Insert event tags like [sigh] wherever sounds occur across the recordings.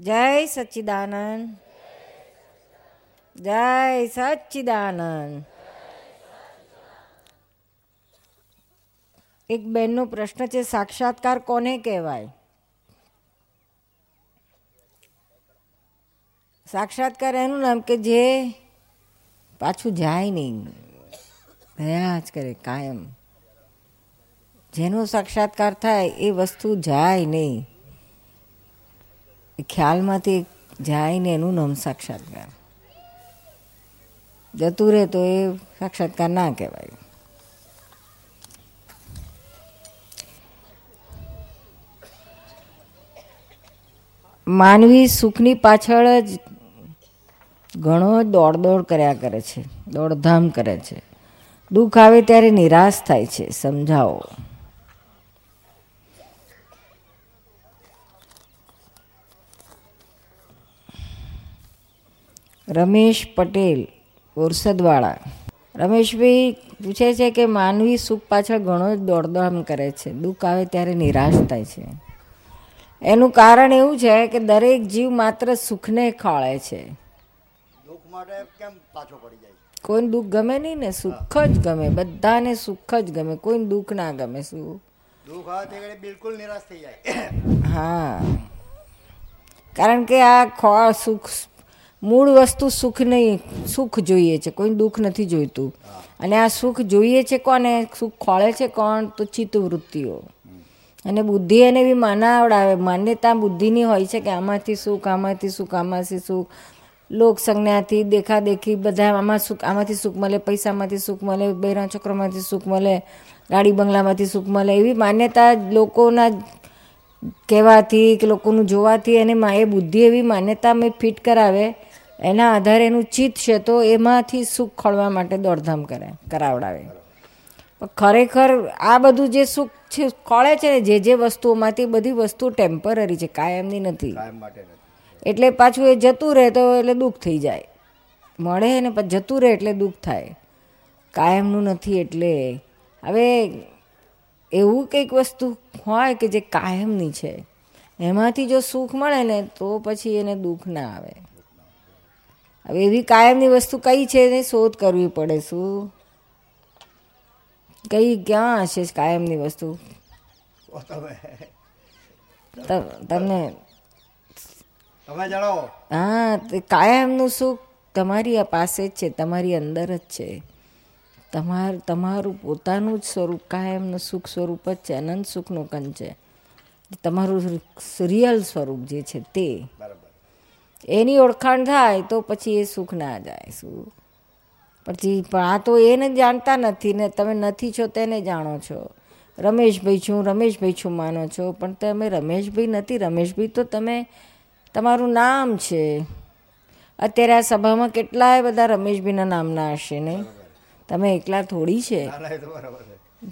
જય સચ્ચિદાનંદ. જય સચ્ચિદાનંદ. એક બેનનો પ્રશ્ન છે, સાક્ષાત્કાર કોને કહેવાય? સાક્ષાત્કાર એનું નામ કે જે પાછું જાય નહીં. રહ્યા જ કરે, કાયમ. જેનો સાક્ષાત્કાર થાય એ વસ્તુ જાય નહીં. ખ્યાલમાંથી જાય ને એનું નામ સાક્ષાત્કાર. જતું રહે તો એ સાક્ષાત્કાર ના કહેવાય. માનવી સુખની પાછળ જ ઘણો દોડ દોડ કર્યા કરે છે, દોડધામ કરે છે. દુઃખ આવે ત્યારે નિરાશ થાય છે, સમજાવો. રમેશ પટેલ ઓરસદવાળા. રમેશભાઈ પૂછે છે કે માનવી સુખ પાછળ ઘણો જ દોડધામ કરે છે. દુઃખ આવે ત્યારે નિરાશ થાય છે. એનું કારણ એવું છે કે દરેક જીવ માત્ર સુખને ખોળે છે. કોઈને દુઃખ ગમે નહીં ને સુખ જ ગમે. બધાને સુખ જ ગમે. કોઈને દુઃખ ના ગમે શું? બિલકુલ નિરાશ થઈ જાય. હા. કારણ કે આ ખો સુખ મૂળ વસ્તુ સુખ નહીં, સુખ જોઈએ છે, કોઈ દુઃખ નથી જોઈતું. અને આ સુખ જોઈએ છે કોને સુખ ખોળે છે કોણ? તો ચિત્તવૃત્તિઓ અને બુદ્ધિ એને એવી માનાવડાવે, માન્યતા બુદ્ધિની હોય છે કે આમાંથી સુખ આમાંથી સુખ આમાંથી સુખ. લોક સંજ્ઞાથી દેખાદેખી બધા આમાં સુખ, આમાંથી સુખ મળે, પૈસામાંથી સુખ મળે, બૈરા છોકરામાંથી સુખ મળે, ગાડી બંગલામાંથી સુખ મળે, એવી માન્યતા લોકોના કહેવાથી કે લોકોનું જોવાથી એને એ બુદ્ધિ એવી માન્યતા મેં ફિટ કરાવે એના આધારે એનું ચિત્ત છે તો એમાંથી સુખ ખોળવા માટે દોડધામ કરે કરાવડાવે. ખરેખર આ બધું જે સુખ છે ખોળે છે ને જે જે વસ્તુઓમાંથી બધી વસ્તુ ટેમ્પરરી છે કાયમની નથી. એટલે પાછું એ જતું રહે તો એટલે દુઃખ થઈ જાય. મળે ને પછી જતું રહે એટલે દુઃખ થાય. કાયમનું નથી એટલે. હવે એવું કંઈક વસ્તુ હોય કે જે કાયમની છે એમાંથી જો સુખ મળે ને તો પછી એને દુઃખ ના આવે. હવે એવી કાયમની વસ્તુ કઈ છે એની શોધ કરવી પડે શું? કઈ ક્યાં હશે કાયમની વસ્તુ? તમને તમે. જણાવો હા કાયમનું સુખ તમારી આ પાસે જ છે તમારી અંદર જ છે. તમાર તમારું પોતાનું જ સ્વરૂપ કાયમનું સુખ સ્વરૂપ જ છે અનંત સુખનું કન છે. તમારું રિયલ સ્વરૂપ જે છે તે. બરાબર. એની ઓળખાણ થાય તો પછી એ સુખ ના જાય શું? પછી પણ આ તો એને જાણતા નથી ને તમે નથી છો તેને જાણો છો. રમેશભાઈ છું રમેશભાઈ છું માનો છો પણ તમે રમેશભાઈ નથી રમેશભાઈ તો તમે તમારું નામ છે. અત્યારે આ સભામાં કેટલાય બધા રમેશભાઈના નામના હશે નહીં તમે એકલા થોડી છે.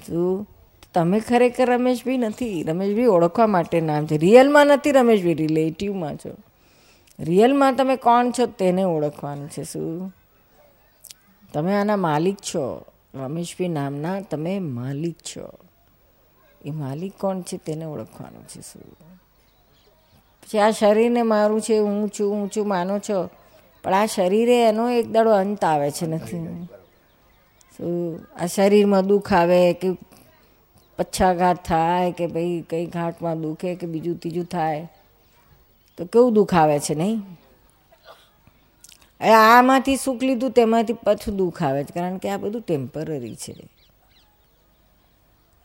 શું? તમે ખરેખર રમેશભાઈ નથી રમેશભાઈ ઓળખવા માટે નામ છે. રિયલમાં નથી રમેશભાઈ રિલેટિવમાં છો. રિયલમાં તમે કોણ છો તેને ઓળખવાનું છે શું? તમે આના માલિક છો. રમેશભાઈ નામના તમે માલિક છો. એ માલિક કોણ છે તેને ઓળખવાનું છે શું? પછી આ શરીરને મારું છે, હું છું હું છું, માનો છો. પણ આ શરીરે એનો એક દાડો અંત આવે છે નથી. શું? આ શરીરમાં દુઃખ આવે કે પચ્છાઘાત થાય કે ભાઈ કંઈ ઘાટમાં દુખે કે બીજું ત્રીજું થાય. તો કેવું દુઃખ આવે છે, નહીં? આમાંથી સુખ લીધું, તેમાંથી પાછું દુઃખ આવે છે, કારણ કે આ બધું ટેમ્પરરી છે.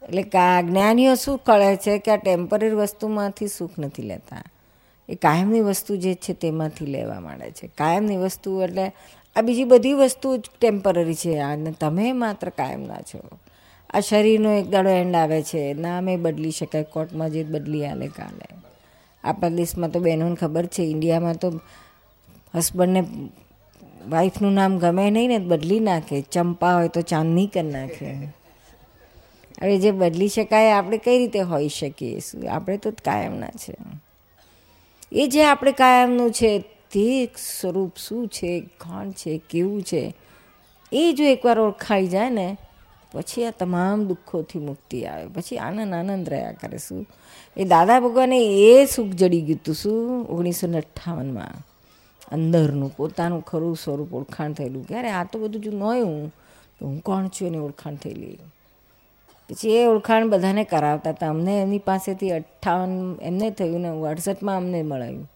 એટલે જ્ઞાનીઓ શું કરે છે કે આ ટેમ્પરરી વસ્તુમાંથી સુખ નથી લેતા? એ કાયમની વસ્તુ જે છે તેમાંથી લેવા માંડે છે. કાયમની વસ્તુ એટલે આ બીજી બધી વસ્તુ જ ટેમ્પરરી છે. અને તમે માત્ર કાયમના છો. આ શરીરનો એક દાડો એન્ડ આવે છે. નામે બદલી શકાય, કોર્ટમાં જે બદલી આલે કાલે. આપણા દેશમાં તો બહેનોને ખબર છે, ઇન્ડિયામાં તો હસબન્ડને વાઈફનું નામ ગમે નહીં ને, બદલી નાખે. ચંપા હોય તો ચાંદની કરી નાખે. હવે જે બદલી શકાય આપણે કઈ રીતે હોઈ શકીએ? આપણે તો કાયમના છે. એ જે આપણે કાયમનું છે, તે સ્વરૂપ શું છે, કોણ છે, કેવું છે, એ જો એકવાર ઓળખાઈ જાય ને, પછી આ તમામ દુઃખોથી મુક્તિ આવે. પછી આનંદ આનંદ રહ્યા કરે. શું? એ દાદા ભગવાને એ સુખ જડી ગયું હતું શું? ઓગણીસો ને અઠ્ઠાવનમાં. અંદરનું, પોતાનું ખરું સ્વરૂપ ઓળખાણ થયેલું. કે અરે આ તો બધું જો નોય તો હું કોણ છું એની ઓળખાણ થયેલી? પછી એ ઓળખાણ બધાને કરાવતા હતા. અમને એમની પાસેથી અઠ્ઠાવન, એમને થયું ને અડસઠમાં અમને મળાયું.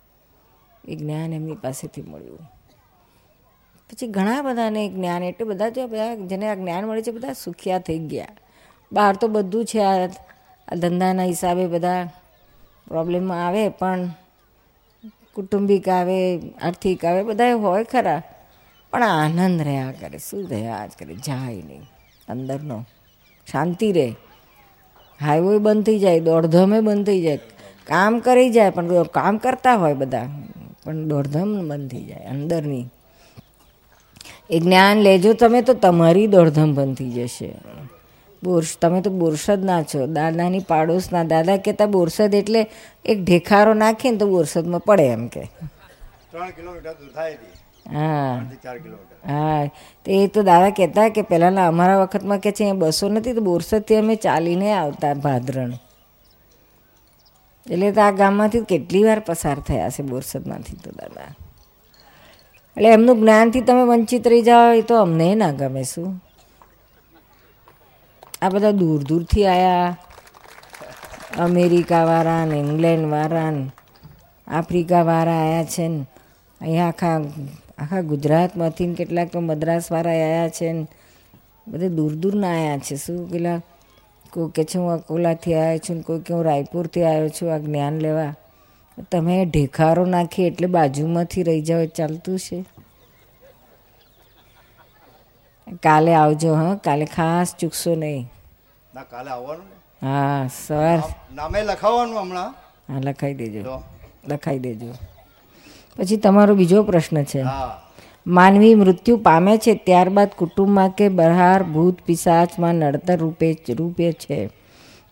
એ જ્ઞાન એમની પાસેથી મળ્યું. પછી ઘણા બધાને જ્ઞાન, એટલે બધા જો બધા જેને આ જ્ઞાન મળે છે, બધા સુખિયા થઈ ગયા. બહાર તો બધું છે આ આ ધંધાના હિસાબે બધા પ્રોબ્લેમ આવે, પણ કુટુંબિક આવે, આર્થિક આવે બધા હોય ખરા. પણ આનંદ રહ્યા કરે, શું રહ્યા આજ કરે, જાય નહીં. અંદરનો શાંતિ રહે. હાઈવે બંધ થઈ જાય, દોડધમે બંધ થઈ જાય. કામ કરી જાય, પણ કામ કરતા હોય બધા, પણ દોડધમ બંધ થઈ જાય, અંદરની. એ જ્ઞાન લેજો તમે તો તમારી દોડધમ બંધ થઈ જશે. બોરસ તમે તો બોરસદ ના છો. દાદાની પાડોશના દાદા કહેતા બોરસદ એટલે એક ઢેખારો નાખીએ ને તો બોરસદમાં પડે એમ કે. ત્રણ કિલોમીટર દૂર થાય હા. હા. તો એ તો દાદા કહેતા કે પહેલાંના અમારા વખતમાં કે છે બસો નથી તો બોરસદથી અમે ચાલીને આવતા ભાદરણ. એટલે તો આ ગામમાંથી કેટલી વાર પસાર થયા છે બોરસદમાંથી તો દાદા. એટલે એમનું જ્ઞાનથી તમે વંચિત રહી જાઓ એ તો અમને ના ગમે શું. આ બધા દૂર દૂરથી આવ્યા અમેરિકાવાળા ને ઇંગ્લેન્ડવાળા ને આફ્રિકાવાળા આવ્યા છે ને. અહીંયા આખા આખા ગુજરાતમાંથી કેટલાક તો મદ્રાસવાળા આવ્યા છે ને. બધે દૂર દૂરના આવ્યા છે. શું પેલા કોઈ કે છે, હું અકોલાથી આવ્યો છું કોઈ કે હું રાયપુરથી આવ્યો છું, આ જ્ઞાન લેવા. તમે ઢેખારો નાખી એટલે બાજુમાંથી રહી જાઓ ચાલતું છે. કાલે આવજો હા? કાલે ખાસ ચૂકશો નહીં. ના કાલે આવવાનું હા સવાર નામે લખાવવાનું હમણાં. હા લખાઈ દેજો. લખાઈ દેજો. પછી તમારો બીજો પ્રશ્ન છે. હા. માનવી મૃત્યુ પામે છે ત્યારબાદ કુટુંબમાં કે બહાર ભૂત પિશાચમાં નડતર રૂપે રૂપે છે?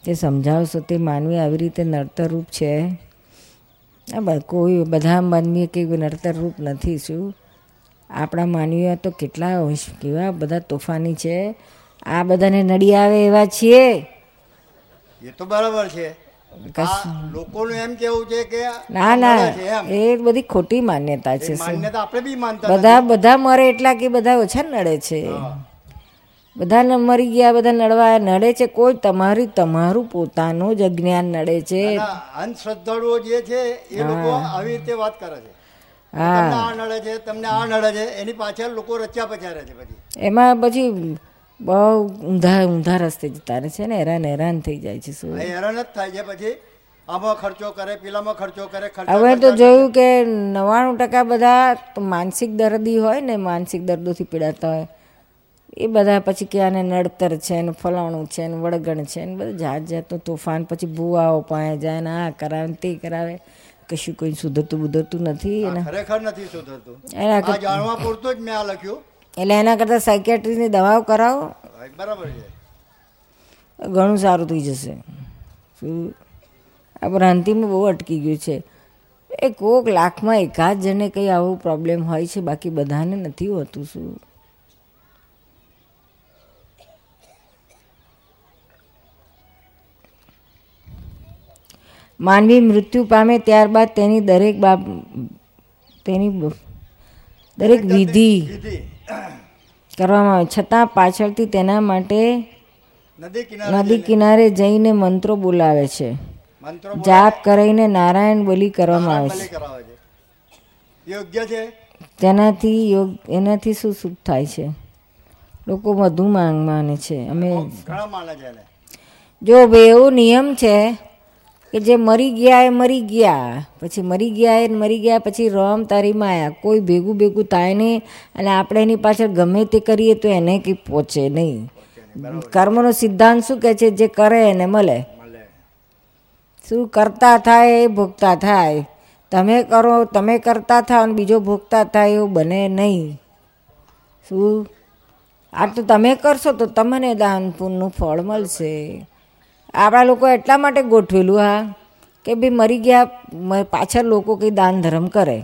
તે સમજાવશો તે માનવી આવી રીતે નડતર રૂપ છે? કોઈ બધા માનવી કે નડતર રૂપ નથી શું? આપણા માનવીઓ તો કેટલા કેવા બધા તોફાની છે. આ બધાને નડી આવે એવા છીએ. એ તો બરાબર છે. લોકોનું એમ કેવું છે કે ના ના એ બધી ખોટી માન્યતા છે માન્યતા આપણે બી માનતા બધા બધા મરે એટલા કે બધા ઓછા નડે છે. બધા ન- મરી ગયા બધા નડવા નડે છે. કોઈ તમારી તમારું પોતાનું જ અજ્ઞાન નડે છે. અંધશ્રદ્ધાળુઓ જે છે એ લોકો આવી રીતે વાત કરે છે. તમને આ નડે છે તમને આ નડે છે એની પાછળ લોકો રચ્યા પચારે છે પછી એમાં પછી બહુ ઊંધા ઊંધા રસ્તે જતા રહે છે ને હેરાન હેરાન થઈ જાય છે શું? હેરાન જ થાય છે પછી. આમાં ખર્ચો કરે પેલામાં ખર્ચો કરે હવે તો જોયું કે નવ્વાણું ટકા બધા માનસિક દર્દી હોય ને માનસિક દર્દોથી પીડાતા હોય એ બધા પછી કે આને નડતર છે ને ફલાણું છે ને વળગણ છે ને બધું જાત જાતનું તોફાન પછી ભૂવાઓ પાસે જાય ને આ કરાવે ને તે કરાવે. કશું કોઈ સુધરતું બુધરતું નથી ખરેખર નથી સુધરતું. એના કરતા જાણવા પૂરતું જ મેં આ લખ્યું. એટલે એના કરતાં સાયકેટ્રીની દવાઓ કરાવો. બરાબર છે. ઘણું સારું થઈ જશે. શું? આ ભ્રાંતિમાં બહુ અટકી ગયું છે. એ કોક લાખમાં એકાદ જણે કંઈ આવો પ્રોબ્લેમ હોય છે બાકી બધાને નથી હોતું શું? માનવી મૃત્યુ પામે ત્યારબાદ તેની દરેક બાબ તેની દરેક વિધિ કરવામાં આવે. છતાં પાછળથી તેના માટે નદી કિનારે જઈને મંત્રો બોલાવે છે. જાપ કરીને નારાયણ બલિ કરવામાં આવે છે. યોગ્ય છે? તેનાથી યોગ એનાથી શું સુખ થાય છે? લોકો વધુ માંગ માને છે. અમે જો ભાઈ એવો નિયમ છે કે જે મરી ગયા એ મરી ગયા, પછી મરી ગયા એ મરી ગયા, પછી રોમ તારી માયા, કોઈ ભેગું ભેગું થાય નહીં અને આપણે એની પાછળ ગમે તે કરીએ તો એને કંઈ પહોંચે નહીં. કર્મનો સિદ્ધાંત શું કહે છે? જે કરે એને મળે. શું કરતા થાય એ ભોગતા થાય. તમે કરો, તમે કરતા થાઓ અને બીજો ભોગતા થાય એવું બને નહીં. શું? આ તો તમે કરશો તો તમને દાન પુણ્યનું ફળ મળશે. આપણા લોકો એટલા માટે ગોઠવેલું હા કે ભાઈ મરી ગયા પાછળ લોકો કંઈ દાન ધર્મ કરે.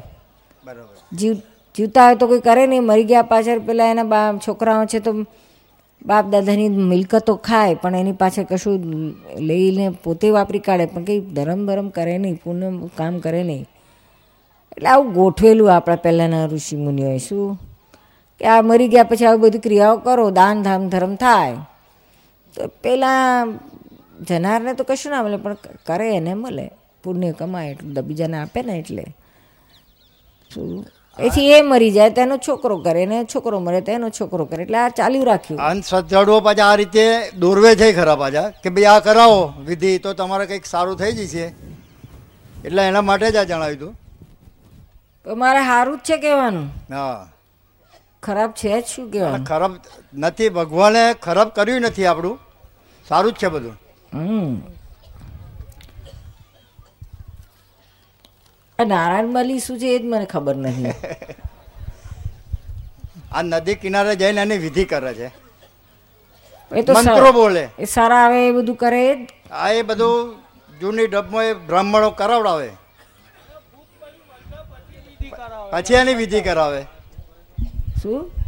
જીવ જીવતા હોય તો કોઈ કરે નહીં. મરી ગયા પાછળ પેલા એના બા છોકરાઓ છે તો બાપ દાદાની મિલકતો ખાય પણ એની પાછળ કશું લઈને પોતે વાપરી કાઢે પણ કંઈ ધરમ ભરમ કરે નહીં પૂર્ણ કામ કરે નહીં. એટલે આવું ગોઠવેલું આપણા પહેલાંના ઋષિ મુનિઓએ. શું? કે આ મરી ગયા પછી આવી બધી ક્રિયાઓ કરો દાન ધામ ધર્મ થાય. તો પેલા જનારને તો કશું ના મળે પણ કરે એને મળે. પુણ્ય કમાય એટલું બીજાને આપે ને એટલે. એથી એ મરી જાય તેનો છોકરો કરે ને છોકરો મરે તેનો છોકરો કરે. એટલે આ ચાલ્યું રાખ્યું. અંધશ્રદ્ધાળુઓ પાછા આ રીતે દોરવે છે ખરા પાછા કે ભાઈ આ કરાવો વિધિ તો તમારે કંઈક સારું થઈ જશે. એટલે એના માટે જ આ જણાવ્યું હતું. તો મારે સારું જ છે કહેવાનું. હા. ખરાબ છે જ શું કહેવાનું? ખરાબ નથી ભગવાને ખરાબ કર્યું નથી આપણું. સારું જ છે બધું. આ નારાયણ મલી શું છે એ જ મને ખબર નથી. [laughs] આ નદી કિનારે જઈને એની વિધિ કરે છે. એ તો મંત્રો બોલે. એ સારા આવે એ બધું કરે જ. આ એ બધું જૂની ડબમાં એ બ્રાહ્મણો કરાવડાવે. પછી એની વિધિ કરાવે. શું?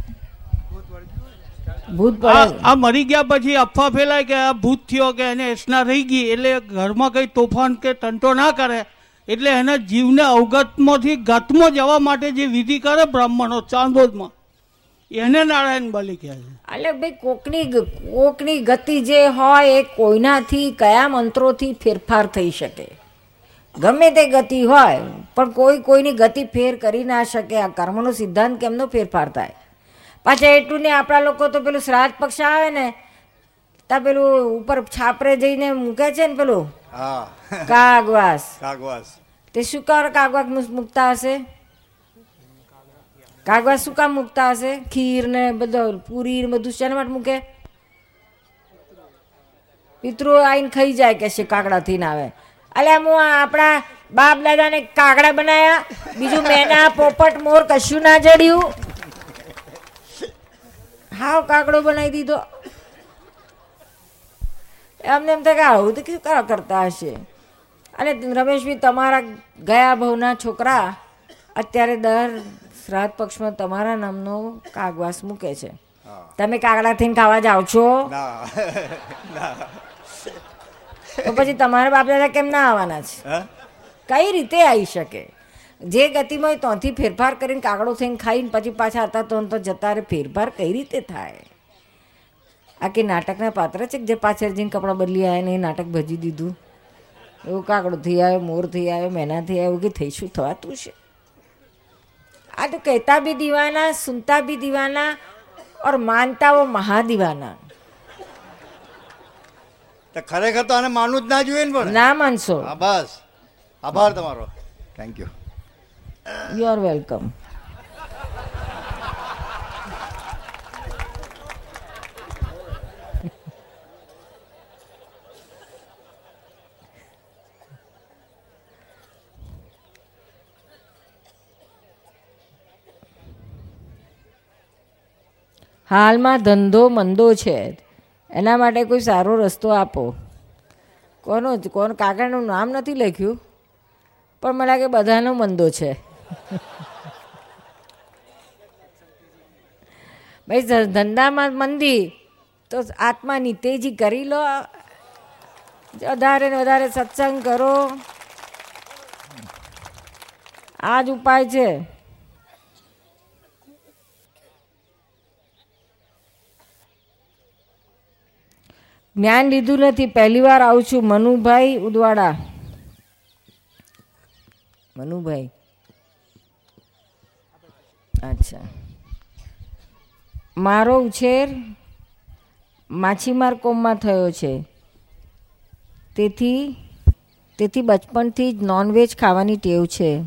ભૂત આ મરી ગયા પછી અફવા ફેલાય કે આ ભૂત થયો કે એને એસના રહી ગઈ એટલે ઘરમાં કઈ તોફાન કે તંટો ના કરે એટલે એના જીવને અવગતમાંથી ગતમાં જવા માટે જે વિધિ કરે બ્રાહ્મણો ચાંદોદમાં એને નારાયણ બલી કહે છે. એટલે ભાઈ કોકની કોકની ગતિ જે હોય એ કોઈનાથી કયા મંત્રોથી ફેરફાર થઈ શકે? ગમે તે ગતિ હોય પણ કોઈ કોઈની ગતિ ફેર કરી ના શકે. આ કર્મનો સિદ્ધાંત કેમનો ફેરફાર થાય? પાછા એટલું ને આપણા લોકો તો પેલું શ્રાદ્ધ પક્ષ આવે ને ત્યાં પેલું ઉપર છાપરે જઈને મૂકે છે ને પેલું? કાગવાસ. કાગવાસ. તે શું કર કાગવાસ મૂકતા હશે? કાગવાસ શું કામ મૂકતા હશે? ખીર ને બધું પૂરી ને બધું શેના માટે મૂકે? પિતૃ આવીને ખાઈ જાય કે છે કાગડાથી ના આવે. એટલે હું આ આપણા બાપ દાદાને કાગડા બનાયા બીજું મેના પોપટ મોર કશું ના જડ્યું. હાવ કાકડો બનાવી દીધો. એમને એમ થાય કે આવું તો કેવું કરતા હશે? અને રમેશભાઈ તમારા ગયા ભવના છોકરા અત્યારે દર શ્રાદ્ધ પક્ષમાં તમારા નામનો કાગવાસ મૂકે છે. તમે કાગડા થઈને ખાવા જાઓ છો? તો પછી તમારા બાપ દાદા કેમ ના આવવાના છે? કઈ રીતે આવી શકે? જે ગતિમાં ત્યાંથી ફેરફાર કરીને કાગડો થઈને ખાઈને પછી પાછા હતા તો તો જતા રે ફેરફાર કઈ રીતે થાય? આ કે નાટકના પાત્ર છે કે જે પાછળ જઈને કપડાં બદલી આવ્યા ને એ નાટક ભજી દીધું? એવું કાગડો થઈ આવ્યો મોર થઈ આવ્યો મેના થઈ આવ્યો કે થઈ શું થવાતું છે? આ તો કહેતા બી દીવાના સુનતા બી દીવાના ઓર માનતા વો મહાદીવાના. તો ખરેખર તો આને માનવું જ ના જોઈએ ને પણ. ના માનશો. બસ. આભાર તમારો. Thank you you are welcome હાલમાં ધંધો મંદો છે. એના માટે કોઈ સારો રસ્તો આપો. કોનો, કોણ, કાકાનું નામ નથી લખ્યું, પણ મને લાગે બધાનો મંદો છે. [laughs] ભાઈ ધંધામાં મંદી, તો આત્માની તેજી કરી લો. વધારે ને વધારે સત્સંગ કરો. આ જ ઉપાય છે. જ્ઞાન લીધું નથી. પહેલી વાર આવું છું. મનુભાઈ ઉદવાડા. મનુભાઈ. અચ્છા. મારો ઉછેર માછીમાર કોમમાં થયો છે. તેથી તેથી બચપનથી જ નોનવેજ ખાવાની ટેવ છે.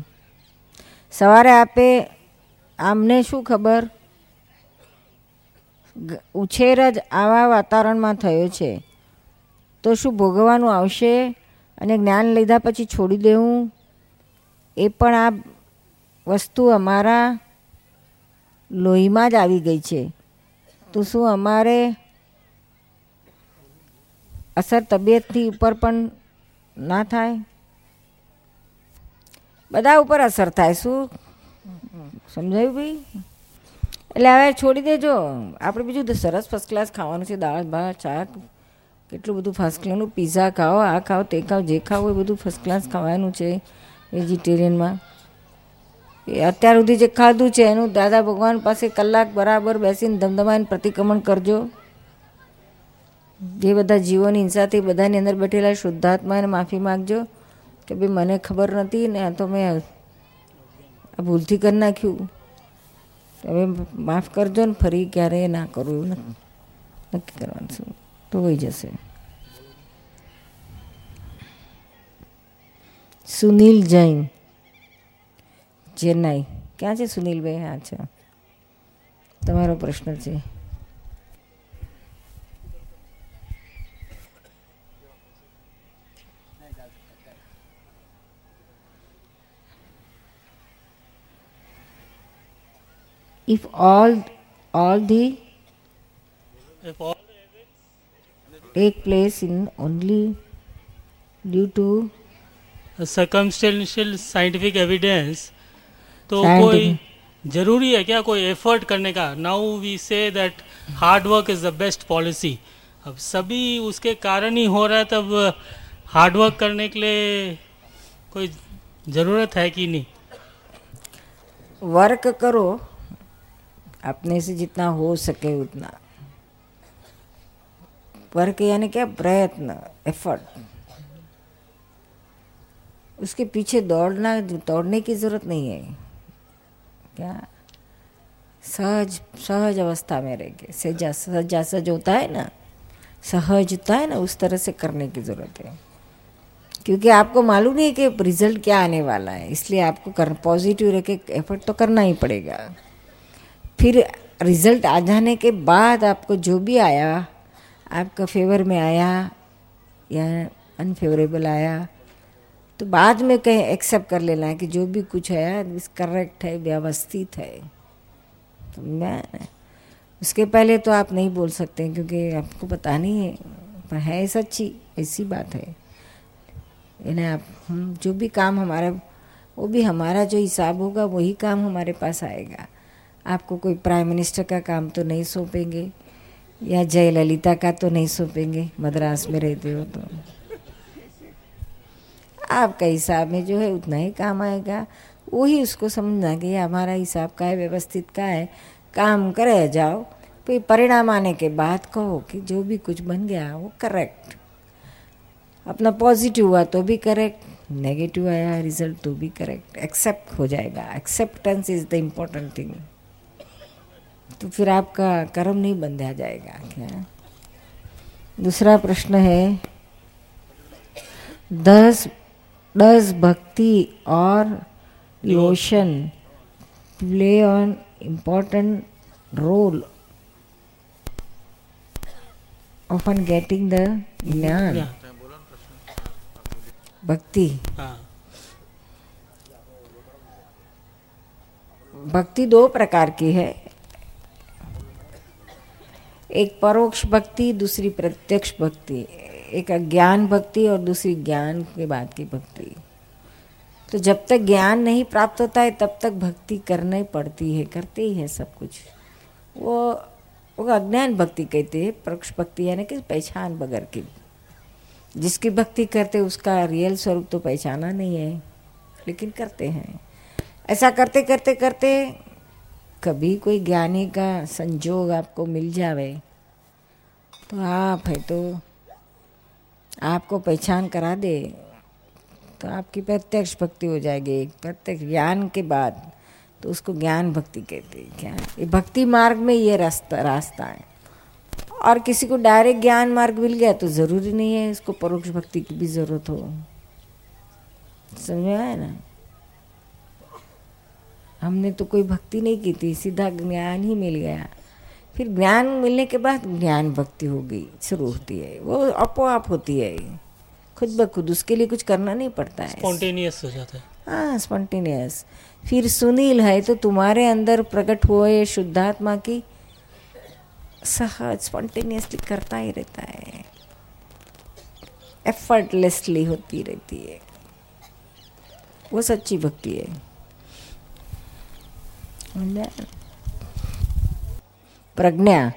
સવારે આપે આમને શું ખબર? ઉછેર જ આવા વાતાવરણમાં થયો છે. તો શું ભોગવવાનું આવશે? અને જ્ઞાન લીધા પછી છોડી દેવું? એ પણ આ વસ્તુ અમારા લોહીમાં જ આવી ગઈ છે. તો શું અમારે અસર તબિયતથી ઉપર પણ ના થાય? બધા ઉપર અસર થાય. શું? સમજાયું ભાઈ? એટલે હવે છોડી દેજો. આપણે બીજું તો સરસ ફર્સ્ટ ક્લાસ ખાવાનું છે. દાળ, ભાત, શાક, કેટલું બધું ફર્સ્ટ ક્લાસનું પીઝા ખાઓ, આ ખાઓ, તે ખાઓ, જે ખાઓ, એ બધું ફર્સ્ટ ક્લાસ ખાવાનું છે. વેજીટેરિયનમાં અત્યાર સુધી જે ખાધું છે, એનું દાદા ભગવાન પાસે કલાક બરાબર બેસીને ધમધમાઈને પ્રતિક્રમણ કરજો. જે બધા જીવોની હિંસાથી બધાની અંદર બેઠેલા શુદ્ધાત્માને માફી માગજો કે ભાઈ મને ખબર નથી ને તો મેં આ ભૂલથી કરી નાખ્યું. હવે માફ કરજો ને ફરી ક્યારેય ના કરું એવું નક્કી કરવાનું છે. તો હોઈ જશે. સુનિલ જૈન. ચેન્નાઈ ક્યાં છે સુનિલભાઈ હા છે તમારો પ્રશ્ન છે if all all the if all take place in only due to circumstantial scientific evidence तो कोई ज़रूरी है क्या कोई एफर्ट करने का? Now we say that hard work is the best policy अब सभी उसके कारण ही हो रहा है तब हार्ड वर्क करने के लिए कोई ज़रूरत है कि नहीं? वर्क करो अपने से जितना हो सके उतना। वर्क यानी क्या? प्रयत्न एफर्ट उसके पीछे दौड़ना दौड़ने की ज़रूरत नहीं है। क्या? सहज सहज अवस्था में रह के सजा सजा, सज होता है ना? सहज होता है ना? उस तरह से करने की ज़रूरत है। क्योंकि आपको मालूम नहीं कि रिज़ल्ट क्या आने वाला है। इसलिए आपको कर पॉजिटिव रह के एफर्ट तो करना ही पड़ेगा। फिर रिज़ल्ट आ जाने के बाद आपको जो भी आया, आपका फेवर में आया या अनफेवरेबल आया तो बाद में कहीं एक्सेप्ट कर लेना है कि जो भी कुछ है इस करेक्ट है, व्यवस्थित है। तो मैं, उसके पहले तो आप नहीं बोल सकते क्योंकि आपको पता नहीं है, पर है सच्ची, ऐसी बात है। यानी आप, हम जो भी काम हमारा, वो भी हमारा जो हिसाब होगा, वही काम हमारे पास आएगा। आपको कोई प्राइम मिनिस्टर का काम तो नहीं सौंपेंगे, या जयललिता का तो नहीं सौंपेंगे, मद्रास में रहते हो तो। आपका हिसाब में जो है उतना ही काम आएगा। वही उसको समझना कि हमारा हिसाब का है, व्यवस्थित का है, काम करे जाओ। फिर परिणाम आने के बाद कहो कि जो भी कुछ बन गया वो करेक्ट अपना पॉजिटिव हुआ तो भी करेक्ट नेगेटिव आया रिज़ल्ट तो भी करेक्ट एक्सेप्ट हो जाएगा। Acceptance is the important thing तो फिर आपका कर्म नहीं बंधा जाएगा, क्या? दूसरा प्रश्न है, दस Does bhakti or devotion play an important role often getting the jnana? Yeah. Bhakti. हाँ. भक्ति दो प्रकार की है एक परोक्ष भक्ति दूसरी प्रत्यक्ष भक्ति एक अज्ञान भक्ति और दूसरी ज्ञान के बाद की भक्ति। तो जब तक ज्ञान नहीं प्राप्त होता है, तब तक भक्ति करना पड़ती है, करते ही है सब कुछ। वो वो अज्ञान भक्ति कहते हैं, परोक्ष भक्ति, यानी कि पहचान बगैर की। जिसकी भक्ति करते उसका रियल स्वरूप तो पहचाना नहीं है, लेकिन करते हैं। ऐसा करते करते करते कभी कोई ज्ञानी का संजोग आपको मिल जावे तो आप है तो आपको पहचान करा दे तो आपकी प्रत्यक्ष भक्ति हो जाएगी। प्रत्यक्ष ज्ञान के बाद तो उसको ज्ञान भक्ति कहते हैं। क्या? ये भक्ति मार्ग में ये रास्ता रास्ता है। और किसी को डायरेक्ट ज्ञान मार्ग मिल गया तो ज़रूरी नहीं है, इसको परोक्ष भक्ति की भी ज़रूरत हो। समझ में आया ना? हमने तो कोई भक्ति नहीं की थी, सीधा ज्ञान ही मिल गया। फिर ज्ञान मिलने के बाद ज्ञान भक्ति हो गई शुरू होती है। वो अपो आप होती है। खुद ब खुद उसके लिए कुछ करना नहीं पड़ता है। स्पॉन्टेनियस हो जाता है। हाँ स्पॉन्टेनियस। फिर सुनील है तो तुम्हारे अंदर प्रकट हुए शुद्धात्मा की सहज स्पॉन्टेनियसली करता ही रहता है। एफर्टलेसली होती रहती है। वो सच्ची भक्ति है? પ્રજ્ઞા.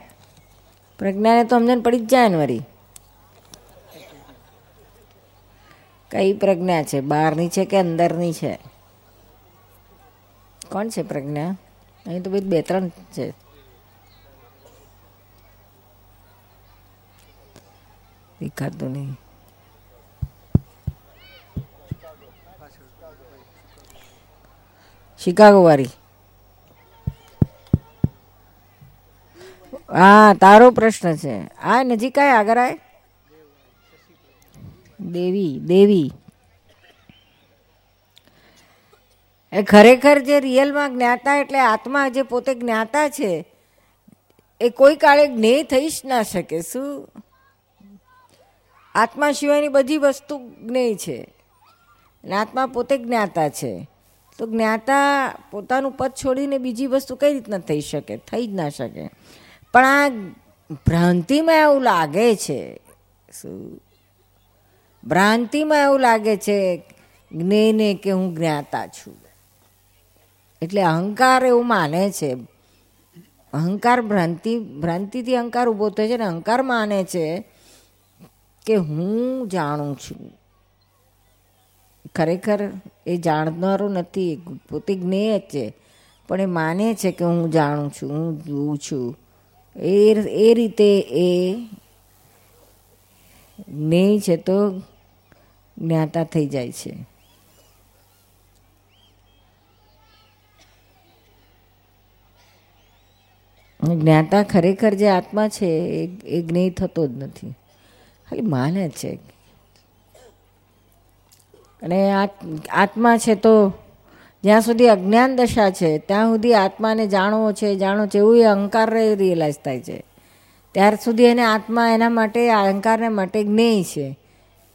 પ્રજ્ઞાને તો સમજણ પડી જ જાય ને વળી. કઈ પ્રજ્ઞા છે? બહારની છે કે અંદરની છે? કોણ છે પ્રજ્ઞા? અહીં તો બધું બે, ત્રણ છે. દેખાતું નહીં. શિકાગો વાળી હા, તારો પ્રશ્ન છે. આ નજીક આય, આગળ આય. દેવી દેવી. એ ખરેખર જે રિયલમાં જ્ઞાતા એટલે આત્મા જે પોતે જ્ઞાતા છે, એ કોઈ કાળે જ્ઞેય થઈ જ ના શકે, શું? આત્મા સિવાયની બધી વસ્તુ જ્ઞેય છે. અને આત્મા પોતે જ્ઞાતા છે. તો જ્ઞાતા પોતાનું પદ છોડીને બીજી વસ્તુ કઈ રીતના થઈ શકે? થઈ જ ના શકે. પણ આ ભ્રાંતિમાં એવું લાગે છે. શું? ભ્રાંતિમાં એવું લાગે છે જ્ઞેને કે હું જ્ઞાતા છું. એટલે અહંકાર એવું માને છે. અહંકાર ભ્રાંતિ, ભ્રાંતિથી અહંકાર ઊભો થાય છે ને અહંકાર માને છે કે હું જાણું છું. ખરેખર એ જાણનારો નથી, પોતે જ્ઞેય જ છે. પણ એ માને છે કે હું જાણું છું, હું જોઉં છું. એ એ રીતે એ જ્ઞેય છે તો જ્ઞાતા થઈ જાય છે. જ્ઞાતા ખરેખર જે આત્મા છે, એ જ્ઞેય થતો જ નથી. ખાલી માને છે. અને આત્મા છે તો જ્યાં સુધી અજ્ઞાન દશા છે, ત્યાં સુધી આત્માને જાણવો છે, જાણો છે એવું એ અહંકાર રિયલાઇઝ થાય છે. ત્યાર સુધી એને આત્મા એના માટે અહંકારને માટે જ્ઞેય છે.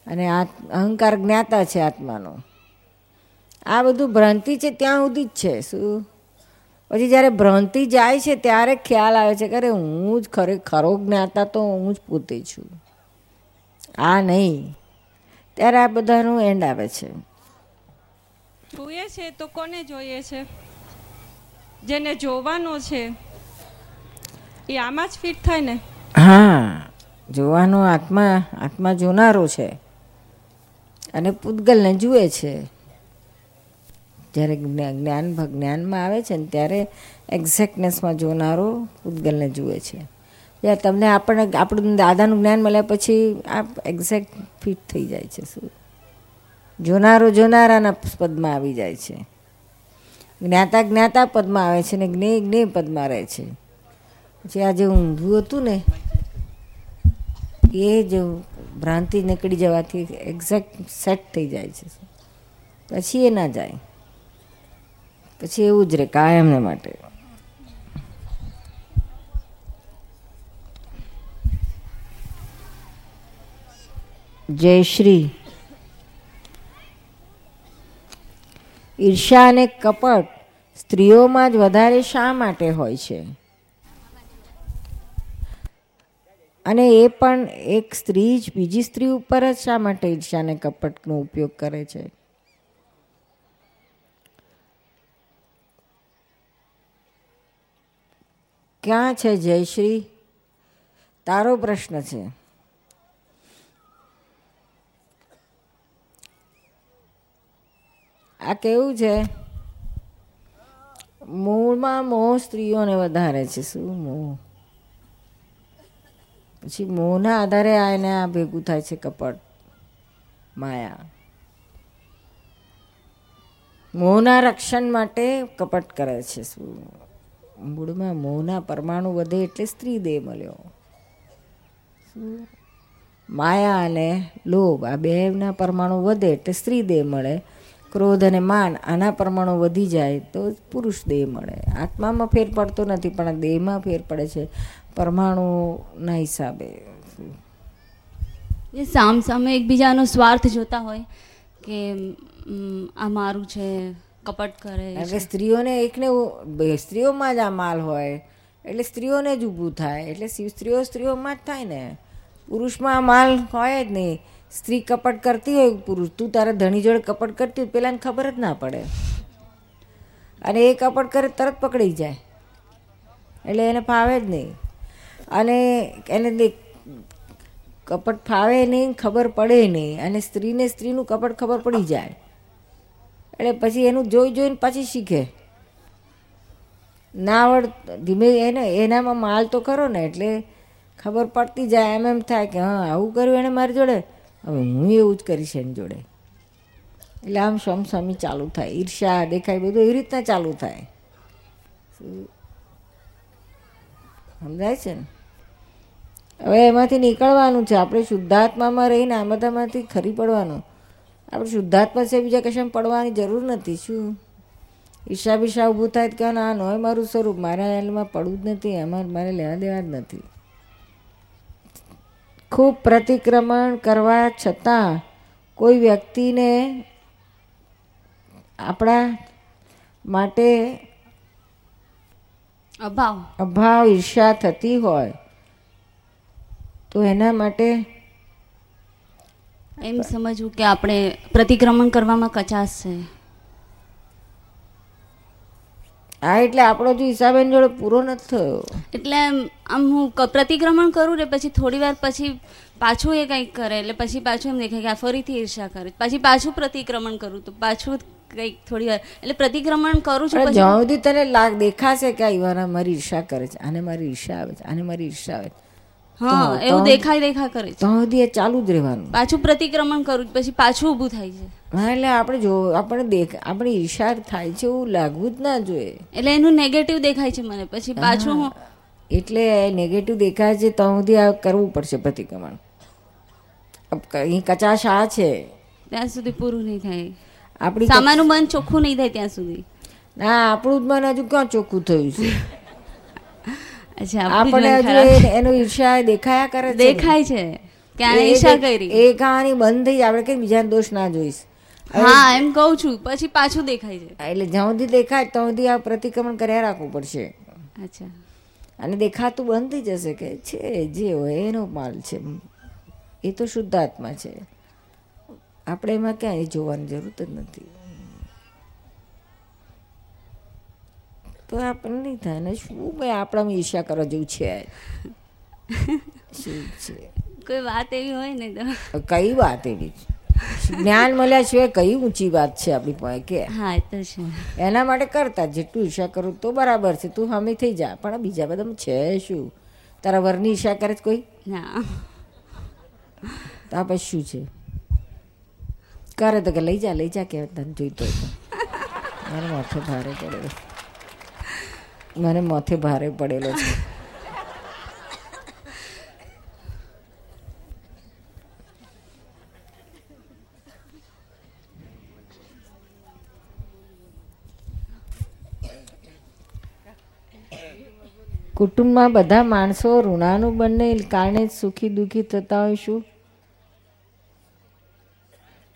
અને આ અહંકાર જ્ઞાતા છે આત્માનો. આ બધું ભ્રાંતિ છે ત્યાં સુધી જ છે, શું? પછી જ્યારે ભ્રાંતિ જાય છે ત્યારે ખ્યાલ આવે છે કે અરે હું જ ખરે, ખરો જ્ઞાતા તો હું જ પોતે છું. આ નહીં. ત્યારે આ બધાનું એન્ડ આવે છે. જોઈએ છે તો કોને જોઈએ છે? જેને જોવાનો છે. એ આમાં જ ફિટ થાય ને? હા, જોવાનો આત્મા આત્મા જોનારો છે. અને પૂતગલને જુએ છે. જ્યારે જ્ઞાન જ્ઞાનમાં આવે છે ને ત્યારે એક્ઝેક્ટનેસમાં જોનારો પૂતગલને જુએ છે. જ્યારે તમને આપણને, આપણું દાદાનું જ્ઞાન મળ્યા પછી આ એક્ઝેક્ટ ફિટ થઈ જાય છે, શું? જોનારો જોનારાના પદમાં આવી જાય છે. જ્ઞાતા જ્ઞાતા પદમાં આવે છે ને જ્ઞેય જ્ઞેય પદમાં રહે છે. પછી આ જે ઊંધું હતું ને, એ જ ભ્રાંતિ નીકળી જવાથી એક્ઝેક્ટ સેટ થઈ જાય છે. પછી એ ના જાય. પછી એવું જ રહે કાયમને માટે. જય શ્રી ઈર્ષા અને કપટ સ્ત્રીઓમાં જ વધારે શા માટે હોય છે? અને એ પણ એક સ્ત્રી જ, બીજી સ્ત્રી ઉપર જ શા માટે ઈર્ષ્યા અને કપટનો ઉપયોગ કરે છે? ક્યાં છે જયશ્રી? તારો પ્રશ્ન છે. આ કેવું છે? મૂળમાં મોહ સ્ત્રીઓને વધારે છે. શું મોહ પછી મોહના આધારે આ એને આ ભેગું થાય છે કપટ. માયા. મોહના રક્ષણ માટે કપટ કરે છે. શું? મૂળમાં મોહના પરમાણુ વધે એટલે સ્ત્રી દેહ મળ્યો. માયા અને લોભ આ બેના પરમાણુ વધે એટલે સ્ત્રી દેહ મળે. ક્રોધ અને માન આના પરમાણુ વધી જાય તો પુરુષ દેહ મળે. આત્મામાં ફેર પડતો નથી પણ દેહમાં ફેર પડે છે પરમાણુના હિસાબે. એ સામ સામે એકબીજાનો સ્વાર્થ જોતા હોય કે આ મારું છે કપટ કરે એટલે સ્ત્રીઓને એકને સ્ત્રીઓમાં જ આ માલ હોય એટલે સ્ત્રીઓને જ ઊભું થાય એટલે સ્ત્રીઓ સ્ત્રીઓમાં જ થાય ને. પુરુષમાં આ માલ હોય જ નહીં. સ્ત્રી કપટ કરતી હોય, પુરુષ. તું તારા ધણી જોડે કપટ કરતી હોય, પેલાને ખબર જ ના પડે. અને એ કપટ કરે તરત પકડી જાય. એટલે એને ફાવે જ નહીં. અને એને કપટ ફાવે નહીં, ખબર પડે નહીં. અને સ્ત્રીને સ્ત્રીનું કપટ ખબર પડી જાય. એટલે પછી એનું જોઈ જોઈને પછી શીખે. ના આવડ ધીમે એને, એનામાં માલ તો ખરો ને, એટલે ખબર પડતી જાય. એમ એમ થાય કે, હા, આવું કર્યું એણે મારી જોડે. હવે હું એવું જ કરીશ એની જોડે. એટલે આમ સમસમી ચાલુ થાય. ઈર્ષા દેખાય બધું એવી રીતના ચાલુ થાય. સમજાય છે ને? હવે એમાંથી નીકળવાનું છે. આપણે શુદ્ધાત્મામાં રહીને આ બધામાંથી ખરી પડવાનું. આપણે શુદ્ધાત્મા છે, બીજા કશામાં પડવાની જરૂર નથી. શું? ઈર્ષા બિર્ષા ઊભું થાય કે ના નોય મારું સ્વરૂપ. મારા એલમાં પડવું જ નથી. એમાં મારે લેવા દેવા જ નથી. ખૂબ પ્રતિક્રમણ કરવા છતાં કોઈ વ્યક્તિને આપણા માટે અભાવ. અભાવ ઈર્ષા થતી હોય તો એના માટે એમ સમજવું કે આપણે પ્રતિક્રમણ કરવામાં કચાશ છે. આ એટલે આપણો જો હિસાબેન જોડે પૂરો નથી થયો. એટલે આમ હું પ્રતિક્રમણ કરું ને પછી થોડી વાર પછી પાછું એ કંઈક કરે એટલે પછી પાછું એમ દેખાય કે આ ફરીથી ઈર્ષા કરે. પછી પાછું પ્રતિક્રમણ કરું તો પાછું કંઈક થોડી વાર એટલે પ્રતિક્રમણ કરું છું જ્યાં સુધી તને લાગ દેખાશે કે આ ઈવાના મારી ઈર્ષા કરે છે આને મારી ઈર્ષા આવે છે આને મારી ઈર્ષા આવે છે હા એવું દેખાય દેખા કરે છે. ત્યાં સુધી એ ચાલુ જ રહેવાનું. પાછું પ્રતિક્રમણ કરું પછી પાછું ઊભું થાય છે. હા એટલે આપણે જો આપણે દેખ આપણે ઈશાર થાય છે એવું લાગવું જ ના જોઈએ. એટલે એનું નેગેટિવ દેખાય છે મને. પછી પાછું હું એટલે નેગેટિવ દેખાય છે ત્યાં સુધી આ કરવું પડશે પ્રતિક્રમણ. અહીં કચાશ આ છે. ત્યાં સુધી પૂરું નહીં થાય. આપણી સામાનું મન ચોખ્ખું નહીં થાય ત્યાં સુધી. ના આપણું જ મન હજુ ક્યાં ચોખ્ખું થયું છે? [laughs] અચ્છા આપણે હજુ. એનો ઈર્ષા દેખાયા કરે છે દેખાય છે. કે આને ઈર્ષા કરી? એ કહાની બંધ થઈ આપણે કઈ બીજાને દોષ ના જોઈશ? હા એમ કહું છું. પછી પાછું દેખાય છે. એટલે જ્યાં સુધી દેખાય ત્યાં સુધી આ પ્રતિક્રમણ કર્યા રાખવું પડશે. અચ્છા. અને દેખાતું બંધ થઈ જશે કે છે જે હોય એનો માલ છે. એ તો શુદ્ધાત્મા છે. આપણે એમાં ક્યાંય જોવાની જરૂરત જ નથી. તો આપણને નહીં થાય ને શું? ભાઈ આપણામાં ઈર્ષા કરવા જેવું છે. શું છે? કોઈ વાત એવી હોય ને તો. કઈ વાત એવી? જ્ઞાન મળ્યા સિવાય કઈ ઊંચી વાત છે આપણી પાસે કે? હા એ તો છે. એના માટે કરતા જેટલું ઈર્ષા કરું તો બરાબર છે. તું હામી થઈ જા. પણ બીજા બધા છે શું? તારા વરની ઈર્ષા કરે કોઈ? ના. તો પછી શું છે? કરે તો કે લઈ જા લઈ જા કે તને જોઈતો મને માથે ભારે પડેલો મને માથે ભારે પડેલો છે. કુટુંબમાં બધા માણસો ઋણાનું બંને કારણે જ સુખી દુઃખી થતા હોય શું?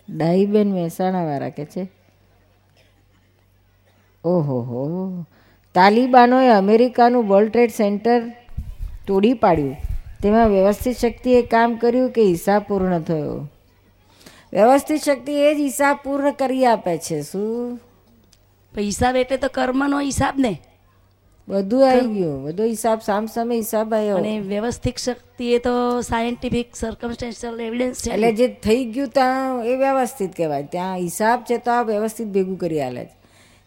ડાઈબેન મહેસાણા વાળા કે છે? ઓહો હો તાલિબાનોએ અમેરિકાનું વર્લ્ડ ટ્રેડ સેન્ટર તોડી પાડ્યું. તેમાં વ્યવસ્થિત શક્તિએ કામ કર્યું કે હિસાબ પૂર્ણ થયો. વ્યવસ્થિત શક્તિ એ જ હિસાબ પૂર્ણ કરી આપે છે શું? હિસાબ એટલે તો કર્મનો હિસાબ ને. બધું આવી ગયું. બધો હિસાબ સામ સામે હિસાબ આવ્યો. અને વ્યવસ્થિત શક્તિ એ તો સાયન્ટિફિક સર્કમસ્ટેન્શિયલ એવિડન્સ છે. એટલે જે થઈ ગયું ત્યાં એ વ્યવસ્થિત કહેવાય. ત્યાં હિસાબ છે તો આ વ્યવસ્થિત ભેગું કરી આલે છે.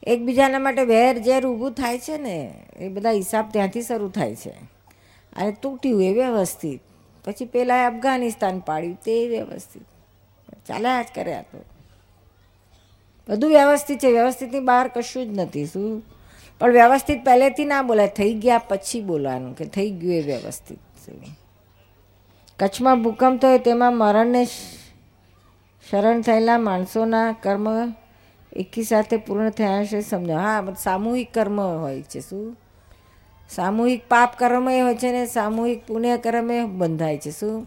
એકબીજાના માટે વેર ઝેર ઊભું થાય છે ને, એ બધા હિસાબ ત્યાંથી શરૂ થાય છે. અને તૂટ્યું એ વ્યવસ્થિત. પછી પહેલાં અફઘાનિસ્તાન પાડ્યું તે વ્યવસ્થિત. ચાલ્યા જ કર્યા તો. બધું વ્યવસ્થિત છે, વ્યવસ્થિતની બહાર કશું જ નથી, શું? પણ વ્યવસ્થિત પહેલેથી ના બોલાય, થઈ ગયા પછી બોલવાનું કે થઈ ગયું એ વ્યવસ્થિત. કચ્છમાં ભૂકંપ થયો તેમાં મરણને શરણ થયેલા માણસોના કર્મ એકી સાથે પૂર્ણ થયા છે સમજો. હા સામૂહિક કર્મ હોય છે, શું? સામૂહિક પાપ કર્મ એ હોય છે ને, સામૂહિક પુણ્ય કર્મ એ બંધાય છે, શું?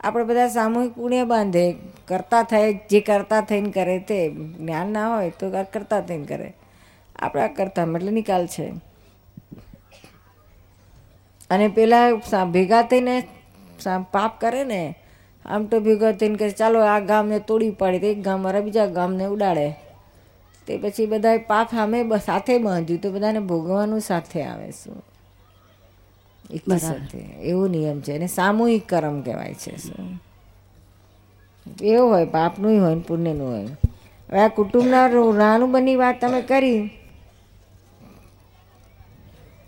આપણે બધા સામૂહિક પુણ્ય બાંધે, કરતા થાય, જે કરતા થઈને કરે તે, જ્ઞાન ના હોય તો કરતા થઈને કરે. આપણા કરતા એટલે નિકાલ છે. અને પેલા ભેગા થઈને પાપ કરે ને, આમ તો ભેગા થઈને કહે ચાલો આ ગામને તોડી પાડી તો એક ગામ મારા બીજા ગામને ઉડાડે. તે પછી બધા પાપ સામે સાથે બાંધ્યું તો બધાને ભોગવવાનું સાથે આવે શું? એક સાથે. એવો નિયમ છે. અને સામૂહિક કર્મ કહેવાય છે શું? એવું હોય પાપનું હોય ને પુણ્યનું હોય. હવે આ કુટુંબના ઋણાનુબંધની વાત તમે કરી.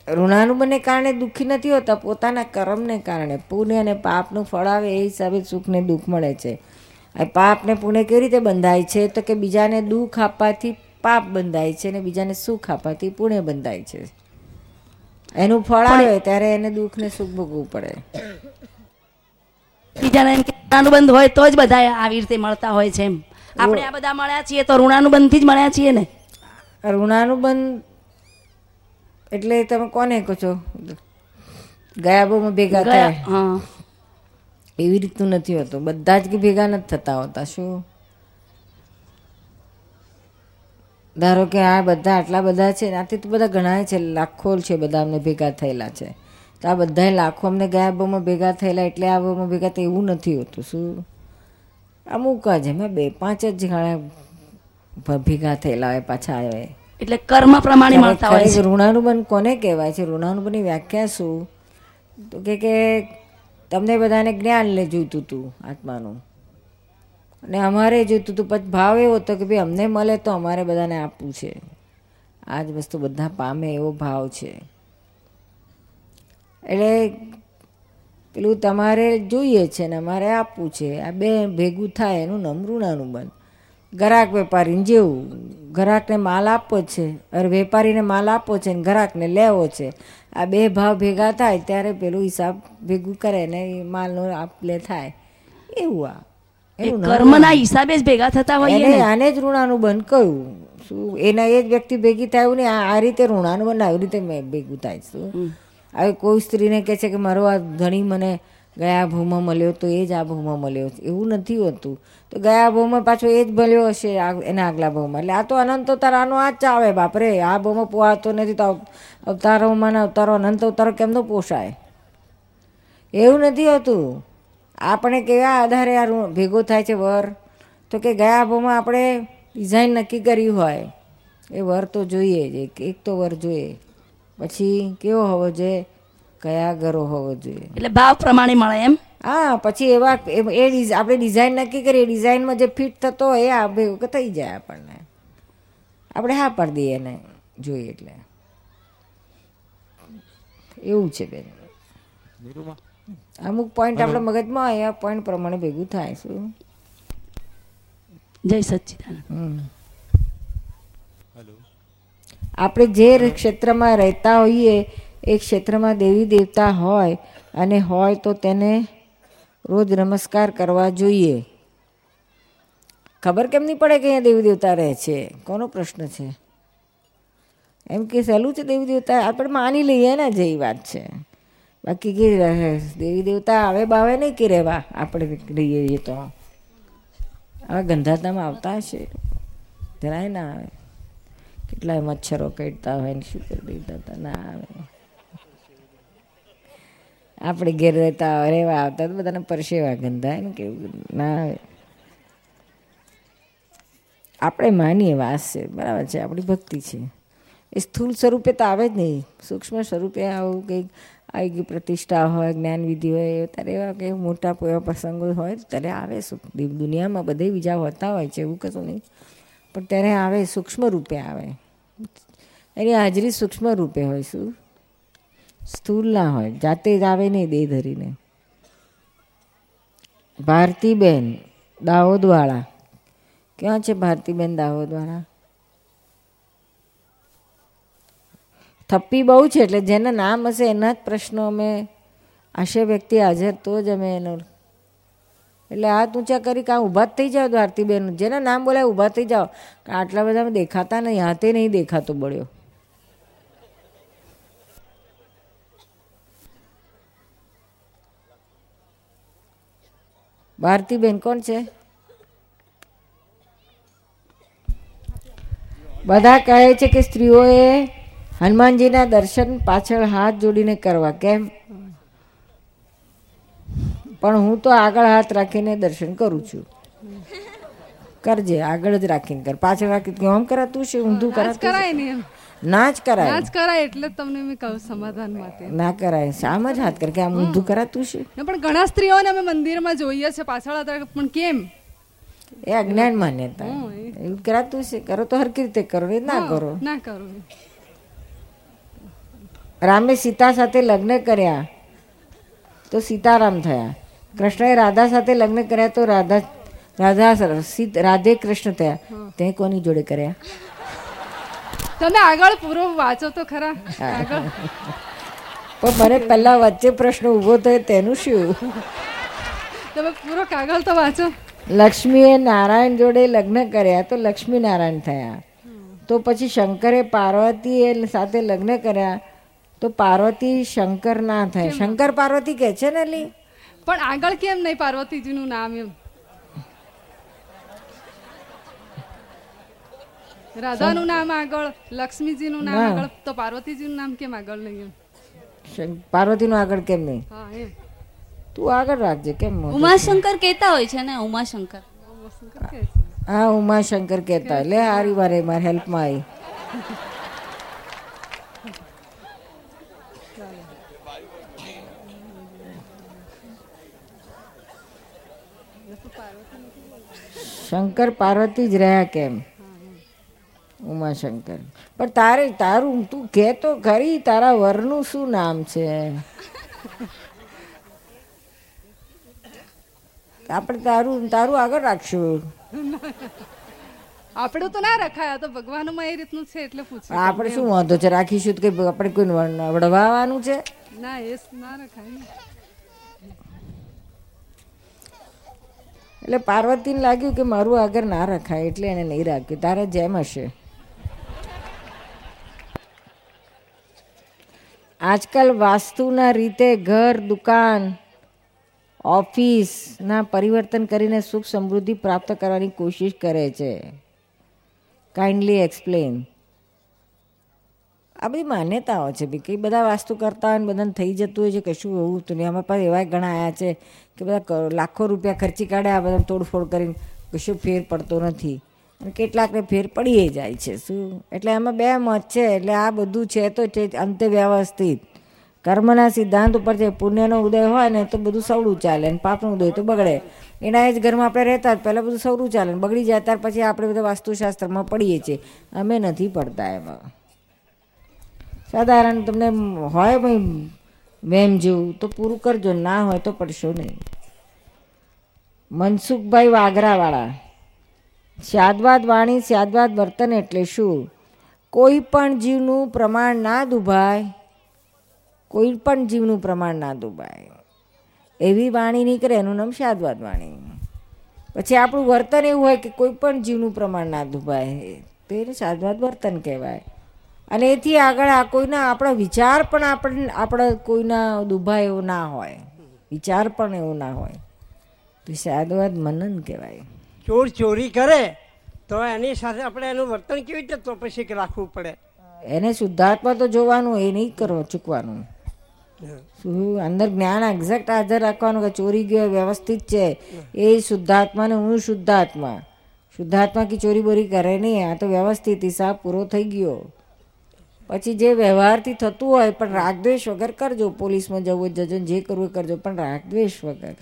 ઋણાનુબંધને કારણે દુઃખી નથી હોતા પોતાના કર્મને કારણે. પુણ્ય અને પાપનું ફળ આવે એ હિસાબે સુખને દુઃખ મળે છે. પાપને પાપ ને પુણ્ય કેવી રીતે બંધાય છે? તો કે બીજાને દુઃખ આપવાથી પાપ બંધાય છે અને બીજાને સુખ આપવાથી પુણ્ય બંધાય છે. એનું ફળ આવે ત્યારે એને દુઃખ ને સુખ ભોગવવું પડે. બીજાને એમ ઋણાનુબંધ હોય તો જ બધા આવી રીતે મળતા હોય છે એમ. આપણે આ બધા મળ્યા છીએ તો ઋણાનુબંધથી જ મળ્યા છીએ ને. ઋણાનુબંધ એટલે તમે કોને કહો છો? ગયા બહુમાં ભેગા થાય. એવી રીતનું નથી હોતું. બધા જ ભેગા નથી થતા હોતા. શું? ધારો કે આ બધા આટલા બધા છે આથી તો બધા ઘણા છે લાખો છે બધા અમને ભેગા થયેલા છે. તો આ બધા લાખો અમને ગયા બહુમાં ભેગા થયેલા એટલે આ બહુમાં ભેગા થાય એવું નથી હોતું. શું? અમુક જ એમાં બે પાંચ જ ઘણા ભેગા થયેલા હોય પાછા આવે. એટલે કર્મ પ્રમાણે મળતા હોય છે. ઋણાનુબંધ કોને કહેવાય છે? ઋણાનુબંધની વ્યાખ્યા શું? તો કે કે તમને બધાને જ્ઞાન લે જોઈતું હતું આત્માનું. અને અમારે જોઈતું હતું પછી ભાવ એવો હતો કે ભાઈ અમને મળે તો અમારે બધાને આપવું છે. આ જ વસ્તુ બધા પામે એવો ભાવ છે. એટલે પેલું તમારે જોઈએ છે ને અમારે આપવું છે. આ બે ભેગું થાય એનું નામ બન ગ્રાહક વેપારીને જેવું. ગ્રાહકને માલ આપવો છે. અરે વેપારીને માલ આપવો છે ને ગ્રાહકને લેવો છે. આ બે ભાવ ભેગા થાય ત્યારે પેલું હિસાબ ભેગું કરે ને એ માલનો આપ લે થાય. એવું આ. કર્મના હિસાબે જ ભેગા થતા હોય એને આને જ ઋણાનુબંધ કહ્યું શું એના એ જ વ્યક્તિ ભેગી થાય એવું ને આ રીતે ઋણાનું બંધ આવી રીતે મેં ભેગું થાય શું? હવે કોઈ સ્ત્રીને કહે છે કે મારો આ ધણી મને ગયા ભૂમાં મળ્યો તો એ જ આ ભૂમાં મળ્યો એવું નથી હોતું. તો ગયા ભૂમાં પાછો એ જ મળ્યો હશે આ- એના આગલા ભૂમાં એટલે આ તો અનંત અવતાર આનો આ જ ચાવે બાપરે આ ભૂમાં પોવાતો નથી તો અવ- અવતારોમાં ને અવતારો અનંત અવતારો કેમનો પોષાય? એવું નથી હોતું. આપણે કેવા આધારે આ ઋણ ભેગો થાય છે વર? તો કે ગયા ભાવમાં આપણે ડિઝાઇન નક્કી કરી હોય. એ વર તો જોઈએ જ. એક એક તો વર જોઈએ. પછી કેવો હોવો જોઈએ? કયા ઘરો હોવો જોઈએ? એટલે ભાવ પ્રમાણે મળે એમ? હા પછી એવા એ- આપણે ડિઝાઇન નક્કી કરીએ. ડિઝાઇનમાં જે ફિટ થતો હોય એ આ ભેગો થઈ જાય આપણને. આપણે હા પાડી દઈએ એને જોઈએ એટલે. એવું છે બેન. અમુક પોઈન્ટ આપણા મગજમાં હોય આ પોઈન્ટ પ્રમાણે ભેગું થાય શું જય સચ્ચિદાનંદ આપણે જે ક્ષેત્રમાં રહેતા હોઈએ એ ક્ષેત્રમાં દેવી દેવતા હોય અને હોય તો તેને રોજ નમસ્કાર કરવા જોઈએ. ખબર કેમ નહીં પડે કે અહીંયા દેવી દેવતા રહે છે? કોનો પ્રશ્ન છે? એમ કે સહેલું છે દેવી દેવતા આપણે માની લઈએ ને જે વાત છે. બાકી કે રહે. દેવી દેવતા આવે બાવે નહીં કે રહેવા? આપણે રહીએ એ તો. આ ગંધાતામાં આવતા હશે. જરાય ના આવે. કેટલાય મચ્છરો કટતા હોય ને શું કરી દેતા હતા? ના આવે. આપણે ઘેર રહેતા રહેવા આવતા બધાને પરસેવા ગંધાય ને કેવું ના આવે. આપણે માનીએ વાસ છે. બરાબર છે. આપણી ભક્તિ છે. એ સ્થૂળ સ્વરૂપે તો આવે જ નહીં. સૂક્ષ્મ સ્વરૂપે આવું કંઈક આવી પ્રતિષ્ઠા હોય જ્ઞાન વિધિ હોય ત્યારે એવા કે મોટા એવા પ્રસંગો હોય ત્યારે આવે સુખ. દુનિયામાં બધે બીજા હોતા હોય છે, એવું કશું નહીં. પણ ત્યારે આવે, સૂક્ષ્મ રૂપે આવે. એની હાજરી સૂક્ષ્મ રૂપે હોય શું? સ્થૂળ ના હોય, જાતે જ આવે નહીં દેહ ધરીને. ભારતીબેન દાહોદવાળા. ક્યાં છે ભારતીબેન દાહોદવાળા? થપ્પી બહુ છે એટલે જેના નામ હશે એના જ પ્રશ્નો અમે આશય વ્યક્તિ હાજર તો જ અમે એનો એટલે હાથ ઊંચા કરી કાં ઊભા જ થઈ જાઓ દ્વારતીબેન જેના નામ બોલાય ઊભા થઈ જાઓ આટલા બધા દેખાતા નહીં હાથે નહીં દેખાતો બળ્યો ભારતીબેન કોણ છે બધા કહે છે કે સ્ત્રીઓએ હનુમાનજીના દર્શન પાછળ હાથ જોડીને કરવા કેમ? પણ હું તો આગળ હાથ રાખીને દર્શન કરું છું. કરજે આગળ જ રાખીને કર. પાછળ રાખી આમ કરાતું છે? ઊંધું કરાતું છે? ના જ કરાય ના જ કરાય. એટલે તમને મેં કહું સમાધાન માટે. ના કરાય. શામ જ હાથ કર કે આમ ઊંધું કરાતું છે? પણ ઘણા સ્ત્રીઓને અમે મંદિરમાં જોઈએ છે પાછળ પણ કેમ? એ અજ્ઞાન માન્યતા. એવું કરાતું છે? કરો તો હરકી રીતે કરો એ ના કરો. ના કરું. રામે સીતા સાથે લગ્ન કર્યા તો સીતારામ થયા. કૃષ્ણએ રાધા સાથે લગ્ન કર્યા તો રાધા રાધા રાધે કૃષ્ણ થયા. તે કોની જોડે કર્યા? તમે આગળ પૂરો વાંચો તો ખરા. આગળ. પણ મને પહેલા વચ્ચે પ્રશ્ન ઊભો થયો તેનું શું? તમે પૂરો કાગળ તો વાંચો. લક્ષ્મીએ નારાયણ જોડે લગ્ન કર્યા તો લક્ષ્મી નારાયણ થયા તો પછી શંકરે પાર્વતી સાથે લગ્ન કર્યા. તો પાર્વતી શંકર ના થાય. શંકર પાર્વતી કે છે ને લી? પણ આગળ કેમ નહીં પાર્વતીજીનું નામ એમ? રાધાનું નામ આગળ લક્ષ્મીજીનું નામ આગળ તો પાર્વતીજીનું નામ કેમ આગળ નહીં એમ? પાર્વતીનું આગળ કેમ નહીં? હા એમ. તું આગળ રાખજે કેમ ઉમાશંકર કહેતા હોય છે ને ઉમાશંકર. હા ઉમાશંકર કહેતા લે હારી વારે મારી હેલ્પમાં આવી શંકર પાર્વતી જ રહ્યા કેમ? ઉમાશંકર. પણ તારે તારું તું કે તો ખરી તારા વરનું શું નામ છે? આપણે તારું તારું આગળ રાખશું. આપણે તો ના રખાય તો ભગવાનમાં એ રીતનું છે એટલે પૂછ્યું આપણે શું વાંધો છે? રાખીશું તો કે આપણે કોઈ વડવાવાનું છે? ના એ ના રખાય એટલે પાર્વતીને લાગ્યું કે મારું આગળ ના રખાય, એટલે એને નહીં રાખ્યું. તારે જેમ હશે. આજકાલ વાસ્તુના રીતે ઘર, દુકાન ઓફિસના પરિવર્તન કરીને સુખ સમૃદ્ધિ પ્રાપ્ત કરવાની કોશિશ કરે છે. કાઇન્ડલી એક્સપ્લેન આ બધી માન્યતાઓ છે બી. કઈ બધા વાસ્તુ કરતા હોય ને બધાને થઈ જતું હોય છે કશું એવું આમાં પાસે એવા ઘણા આવ્યા છે કે બધા લાખો રૂપિયા ખર્ચી કાઢે, આ બધા તોડફોડ કરીને કશું ફેર પડતો નથી. અને કેટલાકને ફેર પડીએ જાય છે. શું? એટલે એમાં બે મત છે. એટલે આ બધું છે તો અંતે વ્યવસ્થિત. કર્મના સિદ્ધાંત ઉપર છે પુણ્યનો ઉદય હોય ને તો બધું સવડું ચાલે ને પાપનો ઉદય તો બગડે. એના એ જ ઘરમાં આપણે રહેતા જ પહેલાં બધું સવડું ચાલે બગડી જાય ત્યાર પછી આપણે બધા વાસ્તુશાસ્ત્રમાં પડીએ છીએ. અમે નથી પડતા એમાં. સાધારણ તમને હોય ભાઈ વેમ જેવું, તો પૂરું કરજો. ના હોય તો પડશો નહીં. મનસુખભાઈ વાગરાવાળા સ્યાદવાદ વાણી, સ્યાદવાદ વર્તન એટલે શું? કોઈ પણ જીવનું પ્રમાણ ના દુભાય, કોઈ પણ જીવનું પ્રમાણ ના દુભાય. એવી વાણી નીકળે, એનું નામ શાદવાદ વાણી. પછી આપણું વર્તન એવું હોય કે કોઈ પણ જીવનું પ્રમાણ ના દુભાય. તો એને શાદવાદ વર્તન કહેવાય. અને એથી આગળ આ કોઈના આપણા વિચાર પણ આપણે આપણા કોઈના દુભાય એવો ના હોય. વિચાર પણ એવો ના હોય. તો સાદવાદ મનન કહેવાય. ચોર ચોરી કરે તો એની સાથે આપણે એનું વર્તન કેવી રીતે તો પછી રાખવું પડે? એને શુદ્ધાત્મા તો જોવાનું એ નહીં કરો ચૂકવાનું. શું અંદર જ્ઞાન એક્ઝેક્ટ હાજર રાખવાનું કે ચોરી ગયો વ્યવસ્થિત છે. એ શુદ્ધાત્મા ને હું શુદ્ધાત્મા. શુદ્ધાત્મા કી ચોરી બોરી કરે નહીં આ તો વ્યવસ્થિત હિસાબ પૂરો થઈ ગયો. પછી જે વ્યવહારથી થતું હોય, પણ રાગદ્વેષ વગર કરજો. પોલીસમાં જવું જજો જે કરવું કરજો, પણ રાગદ્વેષ વગર.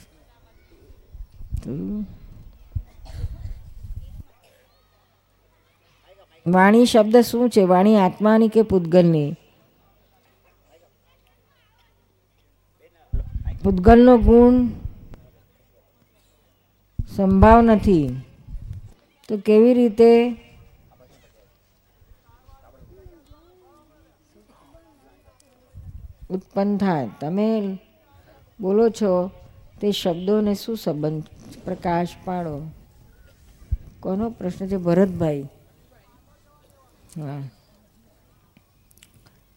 વાણી શબ્દ શું છે? વાણી આત્માની કે પૂતગલની? પૂતગલનો ગુણ સંભાવ નથી. તો કેવી રીતે ઉત્પન્ન થાય. તમે બોલો છો તે શબ્દોને શું સંબંધ પ્રકાશ પાડો? કોનો પ્રશ્ન છે ભરતભાઈ? હા.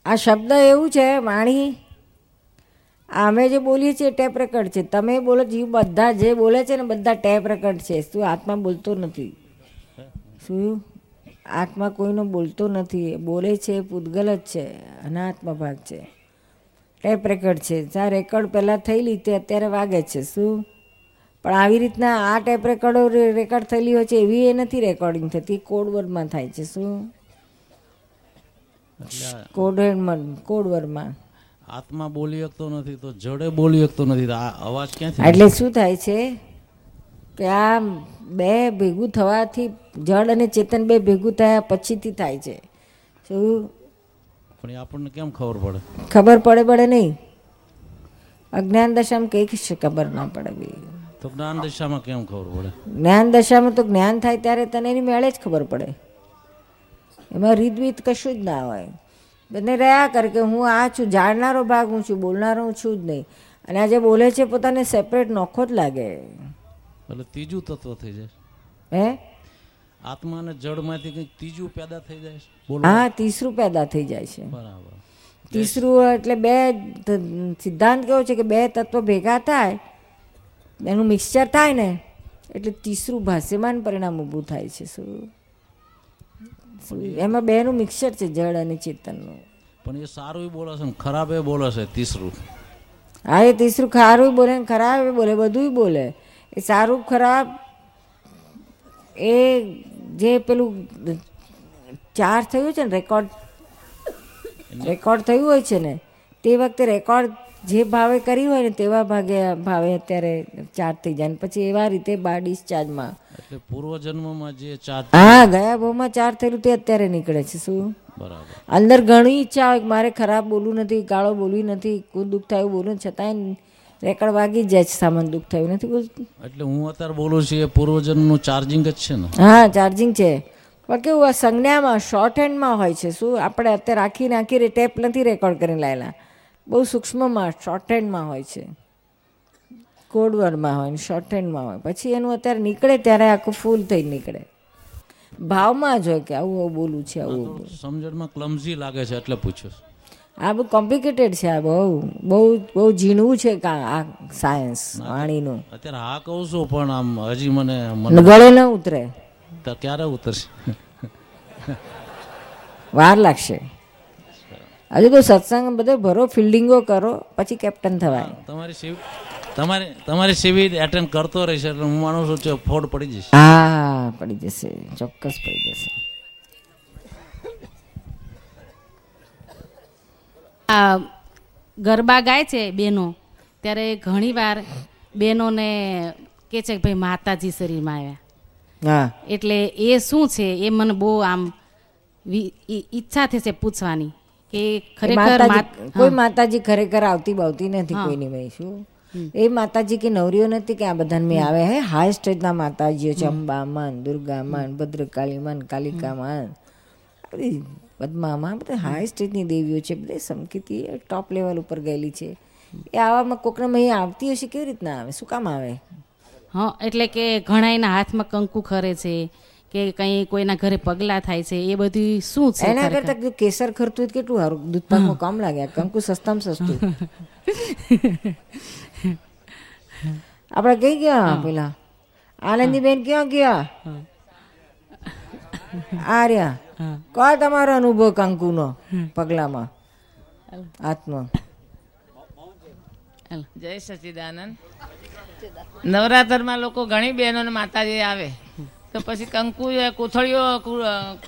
આ શબ્દ એવું છે, વાણી, અમે જે બોલીએ છીએ ટેપ રેકર્ડ છે. તમે બોલો, જીવ બધા જે બોલે છે ને બધા ટેપ રેકર્ડ છે. શું આત્મા બોલતો નથી? શું? આત્મા કોઈનો બોલતો નથી. બોલે છે પૂતગલ જ છે, અનાત્મા ભાગ છે. ટેપ રેકર્ડ છે. જ્યાં રેકર્ડ પહેલાં થયેલી તે અત્યારે વાગે છે. શું? પણ આવી રીતના આ ટેપ રેકર્ડો રેકોર્ડ થયેલી હોય છે એવી એ નથી રેકોર્ડિંગ થતી. કોડ વર્ડમાં થાય છે. શું? કોડવર્ડમાં કોડવર્ડમાં આત્મા બોલી શકતો નથી તો જડે બોલી શકતો નથી. આ અવાજ ક્યાંથી એટલે શું થાય છે કે આ બે ભેગું થવાથી જળ અને ચેતન બે ભેગું થયા પછીથી થાય છે. શું? પણ આપણને કેમ ખબર પડે? ખબર પડે પડે નહીં. અજ્ઞાન દશામાં કંઈક છે ખબર ના પડે તો જ્ઞાન દશામાં કેમ ખબર પડે? જ્ઞાન દશામાં તો જ્ઞાન થાય ત્યારે તને એની મેળે જ ખબર પડે. એમાં રીતવીત કશું જ ના હોય. બંને રહ્યા કરે કે હું આ છું જાણનારો ભાગ હું છું બોલનારો હું છું જ નહીં. અને આ જે બોલે છે પોતાને સેપરેટ નોખો જ લાગે. એટલે ત્રીજું તત્વ થઈ જાય. હે? આત્મા અને જળમાંથી કંઈક ત્રીજું પેદા થઈ જાય છે? હા તીસરું પેદા થઈ જાય છે. બરાબર. તીસરું એટલે બે સિદ્ધાંત કેવો છે કે બે તત્વો ભેગા થાય એનું મિક્સચર થાય ને એટલે તીસરું ભાષ્યમાન પરિણામ ઊભું થાય છે શું? એમાં બેનું મિક્સચર છે જળ અને ચેતનનું. પણ એ સારું બોલે છે ને ખરાબ એ બોલે છે તીસરું હા એ તીસરું ખારું બોલે ને ખરાબ એ બોલે બધુંય બોલે. એ સારું ખરાબ એ જે પેલું ચાર થયું છે ને રેકોર્ડ રેકોર્ડ થયું હોય છે ને તે વખતે રેકોર્ડ જે ભાવે કર્યું હોય ને તેવા ભાગે ભાવે અત્યારે ચાર્જ થઈ જાય પછી એવા રીતે બાર ડિસ્ચાર્જમાં. એટલે પૂર્વજન્મમાં જે ચાર હા ગયા ભાવમાં ચાર્જ થયેલું તે અત્યારે નીકળે છે શું? બરાબર. અંદર ઘણી ઈચ્છા હોય મારે ખરાબ બોલવું નથી ગાળો બોલવી નથી કોઈ દુઃખ થયું બોલવું છતાંય રેકડ વાગી જાય છે સામાન દુઃખ થયું નથી એટલે હું અત્યારે બોલું છું એ પૂર્વજન્મનું ચાર્જિંગ જ છે ને. હા ચાર્જિંગ છે. પણ કેવું આ સંજ્ઞામાં શોર્ટ હેન્ડમાં હોય છે. શું આપણે અત્યારે આખી નાખી ટેપ નથી રેકોર્ડ કરીને લાયેલા? બહુ સૂક્ષ્મમાં શોર્ટ હેન્ડમાં હોય છે. કોડવર્ડમાં હોય ને શોર્ટ હેન્ડમાં હોય. પછી એનું અત્યારે નીકળે ત્યારે આખું ફૂલ થઈ નીકળે. ભાવમાં જ હોય કે આવું આવું બોલું છે આવું આવું સમજણમાં ક્લમઝી લાગે છે એટલે પૂછ્યું. આ બહુ કોમ્પ્લિકેટેડ છે આ બહુ. બહુ બહુ ઝીણવું છે આ સાયન્સ વાણીનું. અત્યારે હા કહું છું પણ આમ હજી મને મને ગળે ન ઉતરે. તો ક્યારે ઉતરશે? વાર લાગશે. હજુ તો સત્સંગ બધે ભરો ફિલ્ડિંગો કરો પછી કેપ્ટન થવાય. તમારી શિવ તમારી તમારી શિબિર એટેન્ડ કરતો રહેશે એટલે હું માનું છું ફોડ પડી જશે. હા પડી જશે ચોક્કસ પડી જશે. આ ગરબા ગાય છે બેનો. ત્યારે ઘણીવાર બહેનોને કે છે કે ભાઈ માતાજી શરીરમાં આવ્યા. એટલે એ શું છે? એ મને બહુ આમ ઈચ્છા થશે પૂછવાની કે ખરેખર કોઈ. માતાજી ખરેખર આવતી બાવતી નથી કોઈની ભાઈ શું? એ માતાજી કે નવરીઓ નથી કે આ બધાને મેં આવે હે? હાઈ સ્ટેજના માતાજીઓ છે અંબા મન કાલિકા માન પદ્મામાં બધા હાઈ સ્ટેજની દેવીઓ છે બધી સમકીતી ટોપ લેવલ ઉપર ગયેલી છે. એ આવામાં કોકના અહીંયા આવતી હશે કેવી રીતના આવે? શું કામ આવે? હા એટલે કે ઘણા એના હાથમાં કંકુ ખરે છે કે કંઈ કોઈના ઘરે પગલા થાય છે એ બધું શું છે એના? કરતા કેસર ખરતું હોય કેટલું સારું? દૂધ પાકમાં કામ લાગ્યા કંકુ સસ્તામાં સસ્તું. [laughs] આપણે કઈ ગયા પેલા? આનંદીબેન ક્યાં ગયા? આ રહ્યા કો તમારો અનુભવ કંકુનો પગલામાં? આત્મા જય સચિદાનંદ. નવરાત્રમાં લોકો ઘણી બહેનોને માતાજી આવે. તો પછી કંકુ કોથળીઓ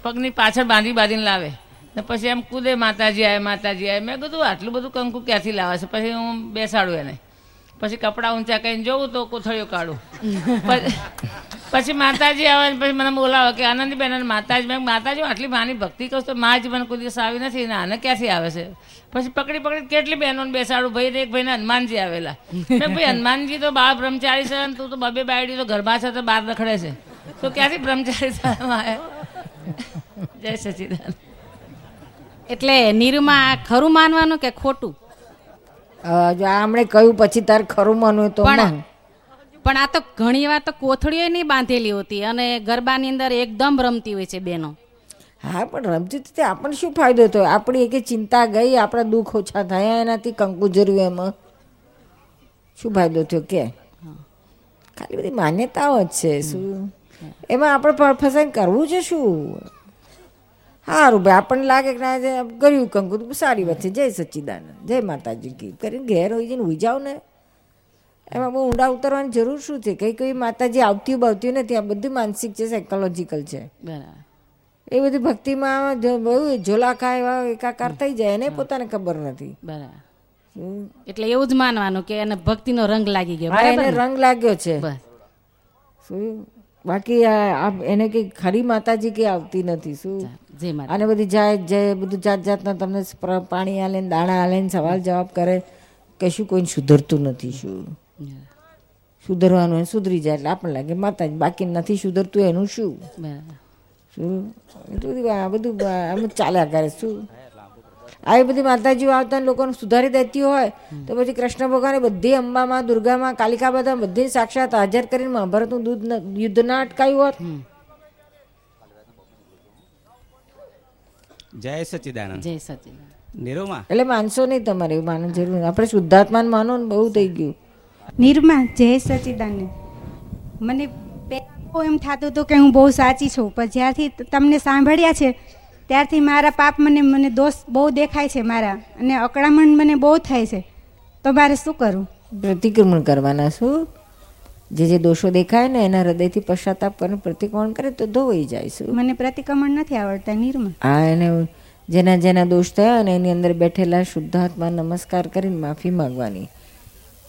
પગની પાછળ બાંધી બાંધીને લાવે. ને પછી એમ કૂદે માતાજી આવે માતાજી આવે મેં કીધું આટલું બધું કંકુ ક્યાંથી લાવે છે? પછી હું બેસાડું એને. પછી કપડાં ઊંચા કરીને જોઉં તો કોથળીઓ કાઢું. પછી- માતાજી આવે પછી મને બોલાવે કે, આનંદીબેન, અને માતાજી, મેં માતાજી આટલી માની ભક્તિ કહું તો માં જ મને કોઈ દિવસ આવી નથી ને આને ક્યાંથી આવે છે? પછી પકડી પકડી કેટલી બહેનોને બેસાડું, ભાઈ એક ભાઈને હનુમાનજી આવેલા. મેં ભાઈ, હનુમાનજી તો બાળ બ્રહ્મચારી છે અને તું તો બબે બાયડી તો ઘરમાં છે તો બહાર રખડે છે. તો ક્યાંથી બ્રહ્મચારી આવે? જય સચિદાન એટલે નીરુમાં ખરું માનવાનું કે ખોટું? જો આ હમણે કહ્યું પછી તારે ખરું માનવું તો પણ પણ આ તો ઘણી વાર તો કોથળીઓ નહીં બાંધેલી હોતી અને ગરબાની અંદર એકદમ રમતી હોય છે બેનો. હા પણ રમતી હતી આપણને શું ફાયદો થયો? આપણી એક ચિંતા ગઈ આપણા દુઃખ ઓછા થયા એનાથી કંકુ જર્યું એમાં. શું ફાયદો થયો કે? ખાલી બધી માન્યતાઓ જ છે શું? એમાં આપણે ફસાઈ કરવું છે શું? સારું ભાઈ આપણને લાગે કે ના કર્યું કંકુ સારી વાત છે. જય સચ્ચિદાનંદ જય માતાજી કી. કરીને ઘેર હોય જઈને ઉઈ જાઓ ને. એમાં બહુ ઊંડા ઉતરવાની જરૂર શું છે? કઈ કઈ માતાજી આવતી બાવતી નથી. આ બધું માનસિક છે સાયકોલોજીકલ છે. બરાબર. એ બધી ભક્તિમાં બહુ ઝોલાખા એવા એકાકાર થઈ જાય એને પોતાને ખબર નથી. બરાબર. એટલે એવું જ માનવાનું કે એને ભક્તિનો રંગ લાગી ગયો. એને રંગ લાગ્યો છે. બસ. શું? બાકી એને કઈ ખરી માતાજી કે આવતી નથી શું? અને બધી જાય જય બધું જાત જાતના તમને પાણી આલે દાણા આલે ને સવાલ જવાબ કરે કશું કોઈ સુધરતું નથી શું? સુધરવાનું સુધરી જાય એટલે આપણને લાગે માતાજી બાકી નથી સુધરતું એનું શું? શું? બધું આ બધું આમ ચાલ્યા કરે શું? આવી બધી માતાજીઓ આવતા લોકોને સુધારી દેતી હોય તો પછી કૃષ્ણ ભગવાને બધી અંબામાં દુર્ગામાં કાલિકા બધા બધી સાક્ષાત હાજર કરીને મહાભારતનું દૂધ યુદ્ધ ના અટકાયું હોત. જય સચિદાનંદ. જય સચિદાનંદ. નિરૂમા. એટલે માનસો નહીં તમારે એવું માનવાની જરૂર આપણે શુદ્ધાત્માન માનો ને બહુ થઈ ગયું. નિર્મા જય સચિદાનંદ. મને પહેલા એમ થતું હતું કે હું બહુ સાચી છું પણ જ્યારથી તમને સાંભળ્યા છે ત્યારથી મારા પાપ મને મને દોષ બહુ દેખાય છે મારા અને અકળામણ મને બહુ થાય છે. તો મારે શું કરવું પ્રતિક્રમણ કરવાના શું? જે જે દોષો દેખાય ને એના હૃદયથી પશ્ચાતાપ કરીને પ્રતિક્રમણ કરે તો ધોવાઈ જાય શું? મને પ્રતિક્રમણ નથી આવડતા નિર્મળ. હા એને જેના જેના દોષ થયા અને એની અંદર બેઠેલા શુદ્ધાત્મા નમસ્કાર કરીને માફી માંગવાની.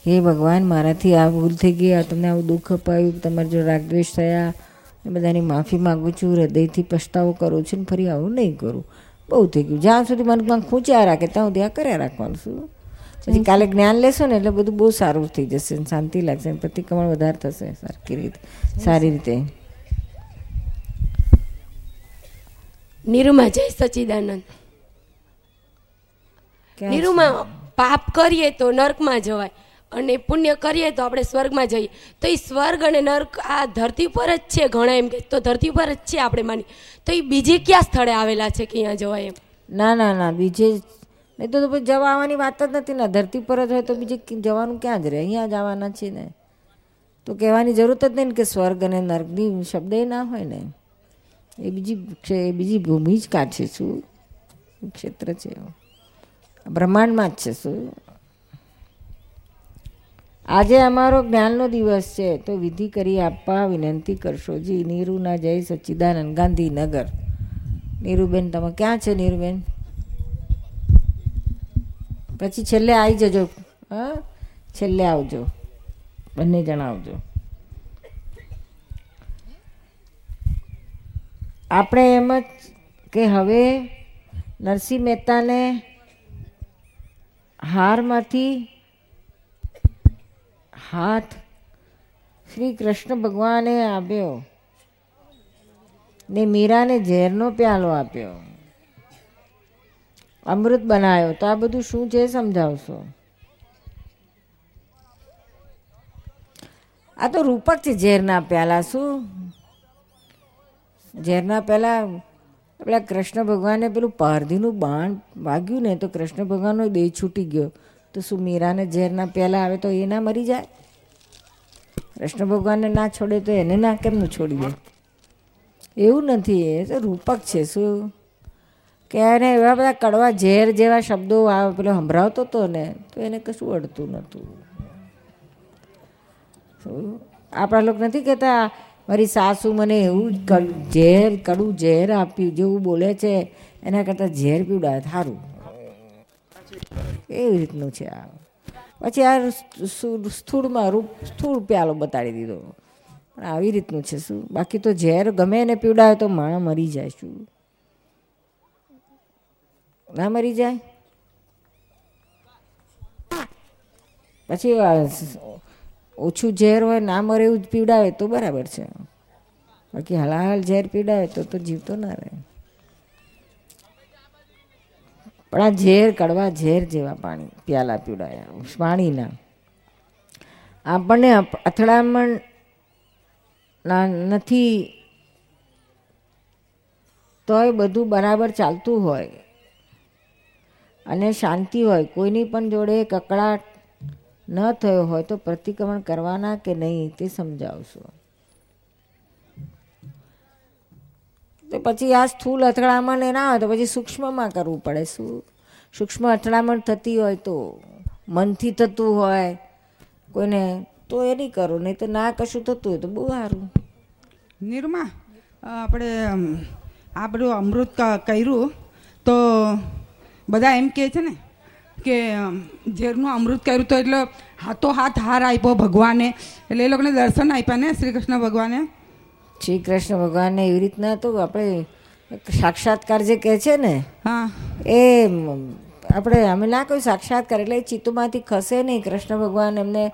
હે ભગવાન મારાથી આ ભૂલ થઈ ગઈ આ તમને આવું દુઃખ અપાયું તમારે જો રાગદ્વેષ થયા બધાની માફી માગું છું હૃદયથી પસ્તાવો કરું છું ને ફરી આવું નહીં કરું. બહુ થઈ ગયું. જ્યાં સુધી મનમાં ખૂંચ્યા રાખે ત્યાં સુધી આ કર્યા રાખવાનું શું? પછી કાલે જ્ઞાન લેશો ને એટલે બધું બહુ સારું થઈ જશે શાંતિ લાગશે પ્રતિક્રમણ વધારે થશે સરખી રીતે. સારી રીતે. નિરૂમા જય સચિદાનંદ. નિરૂમા પાપ કરીએ તો નર્કમાં જવાય. અને પુણ્ય કરીએ તો આપણે સ્વર્ગમાં જઈએ. તો એ સ્વર્ગ અને નર્ક આ ધરતી પર જ છે ઘણા એમ કે તો ધરતી પર જ છે આપણે માની. તો એ બીજે ક્યાં સ્થળે આવેલા છે કે અહીંયા જવાય એમ? ના ના ના, બીજે નહીં તો જવા આવવાની વાત જ નથી, ને, ધરતી પર જ હોય તો બીજે જવાનું ક્યાં જ રહે? અહીંયા જ આવવાના છે ને. તો કહેવાની જરૂર જ નહીં કે સ્વર્ગ અને નર્કની શબ્દ ના હોય ને. એ બીજી એ બીજી ભૂમિ જ કાઢશે શું? ક્ષેત્ર છે બ્રહ્માંડમાં જ છે શું? આજે અમારો જ્ઞાનનો દિવસ છે, તો વિધિ કરી આપવા વિનંતી કરશો. જી, નીરુના જય સચ્ચિદાનંદ, ગાંધીનગર. નીરુબેન, તમે ક્યાં છે નીરુબેન? પછી છેલ્લે આવી જજો. હા? છેલ્લે આવજો. બંને જણાવજો આપણે એમ જ કે હવે નરસિંહ મહેતાને હારમાંથી હાથ. શ્રી કૃષ્ણ ભગવાને આપ્યો. ને મીરાને ઝેરનો પ્યાલો આપ્યો. અમૃત બનાવ્યો. તો આ બધું શું છે સમજાવશો? આ તો રૂપક છે ઝેરના પ્યાલા, શું? ઝેરના પહેલા પેલા કૃષ્ણ ભગવાને પેલું પારધીનું બાણ વાગ્યું ને તો કૃષ્ણ ભગવાનનો દેહ છૂટી ગયો. તો શું મીરાને ઝેરના પ્યાલા આવે તો એ ના મરી જાય? કૃષ્ણ ભગવાનને ના છોડે તો એને ના કેમનું છોડી દે એવું નથી એ તો રૂપક છે શું? કે એને એવા બધા કડવા ઝેર જેવા શબ્દો આ પેલો સંભળાવતો હતો ને તો એને કશું અડતું નહોતું. આપણા લોકો નથી કહેતા મારી સાસુ મને એવું ઝેર કડું ઝેર આપ્યું જેવું બોલે છે એના કરતાં ઝેર પીવડાવે સારું. એવી રીતનું છે આ. પછી આ સ્થૂ- સ્થૂળમાં રૂપ સ્થૂળ પ્યાલો બતાડી દીધો. પણ આવી રીતનું છે શું? બાકી તો ઝેર ગમે એને પીવડાવે તો માણસ મરી જાય શું? ના મરી જાય? પછી ઓછું ઝેર હોય, ના મરે એવું જ પીવડાવે તો બરાબર છે. બાકી હલાહલ ઝેર પીવડાવે તો તો જીવતો ના રહે. પણ આ ઝેર કડવા ઝેર જેવા પાણી પ્યાલા પીવડાયા પાણીના આપણને અથડામણ ના નથી, તોય બધું બરાબર ચાલતું હોય. અને શાંતિ હોય, કોઈની પણ જોડે કકડાટ ન થયો હોય તો પ્રતિક્રમણ કરવાના કે નહીં તે સમજાવશો. તો પછી આ સ્થૂલ અથડામણ એ ના હોય તો પછી સૂક્ષ્મમાં કરવું પડે. શું સૂક્ષ્મ અથડામણ થતી હોય તો મનથી થતું હોય, કોઈને તો એ નહીં કરો, નહીં તો ના કશું થતું હોય તો બહુ સારું. નિરમા, આપણે આપણું બધું અમૃત કર્યું તો બધા એમ કહે છે ને કે ઝેરનું અમૃત કર્યું તો એટલે હાથો હાથ હાર આપ્યો ભગવાને. એટલે એ લોકોને દર્શન આપ્યા ને શ્રી કૃષ્ણ ભગવાને. શ્રી કૃષ્ણ ભગવાનને એવી રીતના તો આપણે સાક્ષાત્કાર જે કહે છે ને હા. એ આપણે અમે ના કોઈ સાક્ષાત્કાર એટલે ચિત્તમાંથી ખસે નહીં. કૃષ્ણ ભગવાન એમને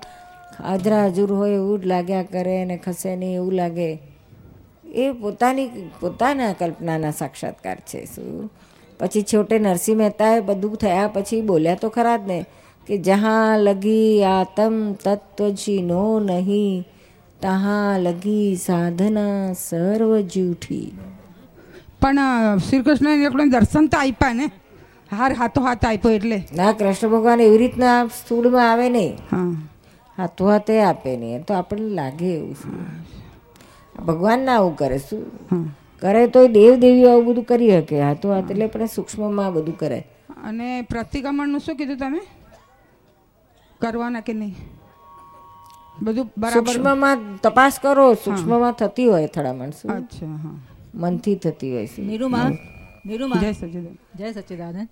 હાજરા હજુર હોય એવું જ લાગ્યા કરે અને ખસે નહીં એવું લાગે. એ પોતાની પોતાના કલ્પનાના સાક્ષાત્કાર છે શું? પછી છોટે નરસિંહ મહેતાએ બધું થયા પછી બોલ્યા તો ખરા જ ને કે જહાં લગી આતમ તત્વ નો નહીં તહાં લગી સાધના સર્વ જૂઠી. પણ શ્રી કૃષ્ણ લોકોને દર્શન તો આપ્યા ને. હાર હાથો હાથ આપ્યો એટલે. ના કૃષ્ણ ભગવાન એવી રીતના સ્થૂળમાં આવે નહીં. હા. હાથો હાથે આપે નહીં. તો આપણને લાગે એવું ભગવાન ના આવું કરે. શું? કરે તો દેવ દેવીઓ આવું બધું કરી શકે. હાથો હાથ એટલે પણ સૂક્ષ્મમાં બધું કરે. અને પ્રતિક્રમણનું શું કીધું તમે? કરવાના કે નહીં? બધું બરાબર સૂક્ષ્મમાં તપાસ કરો સૂક્ષ્મમાં થતી હોય અથડામણ શું? અચ્છા હા. મનથી થતી હોય છે. નિરૂમા નિરૂમા જય સચિદાન જય સચિદાનંદ.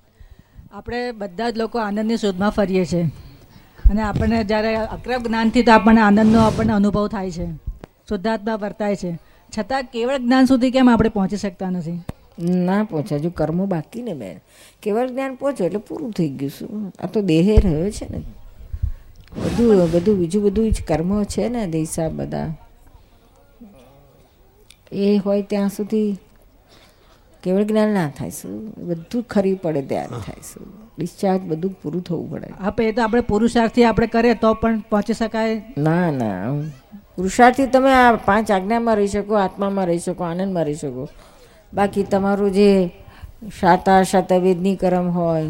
આપણે બધા જ લોકો આનંદની શોધમાં ફરીએ છીએ. અને આપણને જ્યારે અક્રમ જ્ઞાનથી તો આપણને આનંદનો આપણને અનુભવ થાય છે. શુદ્ધાત્મા વર્તાય છે. છતાં કેવળ જ્ઞાન સુધી કેમ આપણે પહોંચી શકતા નથી? ના પહોંચે હજુ કર્મો બાકી ને બેન. કેવળ જ્ઞાન પહોંચો એટલે પૂરું થઈ ગયું શું આ તો દેહે રહ્યો છે ને. બધું બધું બીજું બધું જ કર્મો છે ને દિશા બધા. એ હોય ત્યાં સુધી કેવળ જ્ઞાન ના થાય શું? બધું ખરી પડે ત્યારે થાય શું? ડિસ્ચાર્જ બધું પૂરું થવું પડે. આપણે એ તો આપણે પુરુષાર્થથી આપણે કરીએ તો પણ પહોંચી શકાય. ના ના. પુરુષાર્થથી તમે આ પાંચ આજ્ઞામાં રહી શકો આત્મામાં રહી શકો આનંદમાં રહી શકો. બાકી તમારું જે શાતા શાતવેદની કરમ હોય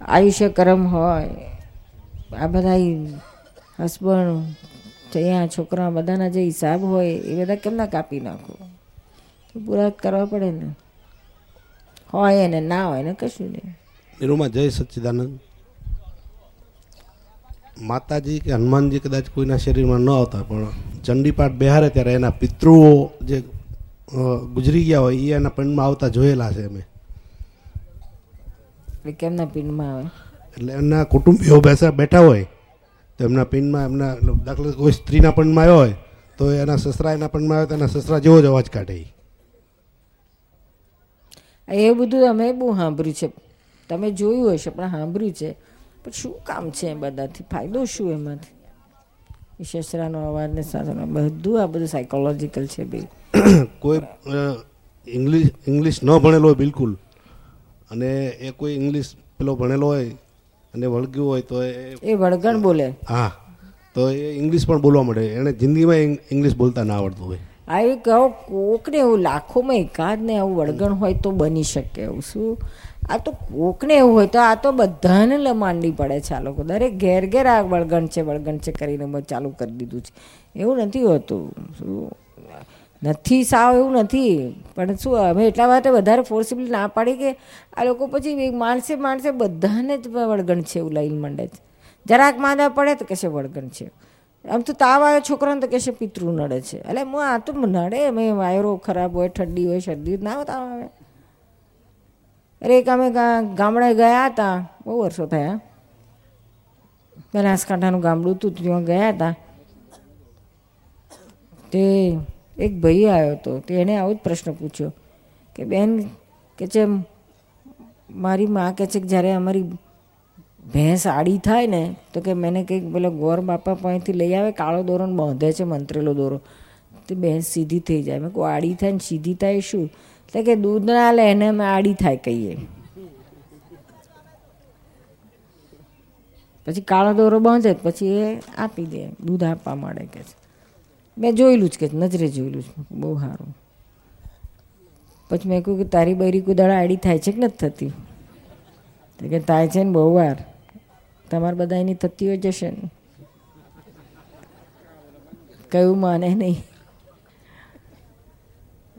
આયુષ્ય કરમ હોય આ બધા હસબન્ડ ત્યાં છોકરા બધાના જે હિસાબ હોય એ બધા કેમના કાપી નાખો? તો પૂરા કરવા પડે ને. હોય એને ના હોય ને કશું નહીં. નિરૂમા જય સચ્ચિદાનંદ. માતાજી કે હનુમાનજી કદાચ કોઈના શરીરમાં ન આવતા પણ ચંડીપાઠ બિહારે ત્યારે એના પિતૃઓ જે ગુજરી ગયા હોય એ એના પિંડમાં આવતા જોયેલા છે અમે. કેમના પિંડમાં આવે? એટલે એમના કુટુંબીઓ બેસા બેઠા હોય તો એમના પિંડમાં એમના દાખલા કોઈ સ્ત્રીના પણમાં આવ્યો હોય તો એના સસરા એના પણમાં આવે તો એના સસરા જેવો જ અવાજ કાઢે. એ બધું અમે બહુ સાંભળ્યું છે. તમે જોયું હશે પણ સાંભળ્યું છે. પણ શું કામ છે એ બધાથી? ફાયદો શું એમાંથી? એ સસરાનો અવાજ ને સાથેનો બધું આ બધું સાયકોલોજીકલ છે બિલ [coughs] કોઈ ઇંગ્લિશ ઇંગ્લિશ ન ભણેલો હોય બિલકુલ અને એ કોઈ ઇંગ્લિશ પેલો ભણેલો હોય અને વળગ્યું હોય તો એ એ વળગણ બોલે. હા. તો એ ઇંગ્લિશ પણ બોલવા મળે. એને જિંદગીમાં ઇંગ્લિશ બોલતા ના આવડતું હોય. આ એક કહો કોકને એવું લાખોમાં એકાદ ને આવું વળગણ હોય તો બની શકે એવું શું? આ તો કોકને એવું હોય તો આ તો બધાને માંડી પડે છે આ લોકો. દરેક ઘેર ઘેર આ વળગણ છે વળગણ છે કરીને ચાલુ કરી દીધું છે. એવું નથી હોતું. શું? નથી, સાવ એવું નથી. પણ શું, અમે એટલા માટે વધારે ફોર્સિબલી ના પાડી કે આ લોકો પછી માણસે માણસે બધાને જ વળગણ છે એવું લઈને મંડે છે. જરાક માંદા પડે તો કહેશે વળગણ છે. આમ તો તાવ આવ્યો છોકરાને તો કહેશે પિતૃ નડે છે. એટલે હું આ તો નડે, અમે વાયરો ખરાબ હોય, ઠંડી હોય, શરદી ના તાવ આવે. અરે એક અમે ગામડે ગયા હતા. બહુ વર્ષો થયા. બનાસકાંઠાનું ગામડું હતું, ત્યાં ગયા હતા. તે એક ભાઈ આવ્યો હતો. તે એણે આવો જ પ્રશ્ન પૂછ્યો કે, બેન, કે છે, મારી માં કહે છે કે જ્યારે અમારી ભેંસ આડી થાય ને, તો કે મેને કંઈક પેલો ગોર બાપા પાસેથી લઈ આવે, કાળો દોરોને બાંધે છે મંત્રેલો દોરો. તે ભેંસ સીધી થઈ જાય. મેં કહું આડી થાય ને સીધી થાય શું? એટલે કે દૂધ ના લે એને અમે આડી થાય કહીએ. પછી કાળો દોરો બાંધે પછી એ આપી દે, દૂધ આપવા માંડે કે છે. મેં જોયેલું જ કે નજરે જોયેલું છે બહુ સારું. પછી મેં કહ્યું કે તારી બૈરી કુદાડા આડી થાય છે કે નથી થતી? તો કે થાય છે ને બહુ વાર. તમારે બધા એની થતી હોય જશે ને. કયું માને નહીં.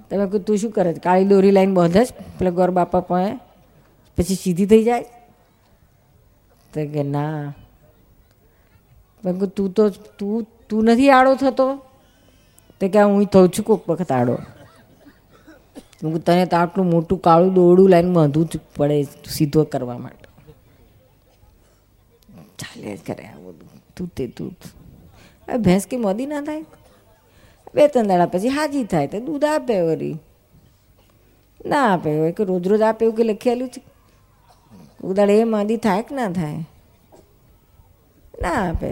તમે કહ્યું, તું શું કરે કાળી દોરી લાઈન બાંધે જ પેલા ગોર બાપા પાસે? પછી સીધી થઈ જાય? તો કે ના. મેં કહ્યું, તું તો, તું તું નથી આડો થતો? તો કે હું થઉં છું કોઈક વખત આડો. હું તને તો આટલું મોટું કાળું દોરડું લાઈને બાંધવું જ પડે સીધો કરવા માટે. ચાલે કરે આ બધું. તું તે તું. હવે ભેંસ કે મોદી ના થાય? બે ત્રણ દાડા પછી હાજી થાય તો દૂધ આપે વળી ના આપે હોય કે રોજ રોજ આપે એવું કે લખેલું છે? ઉદાડે એ માદી થાય કે ના થાય? ના આપે.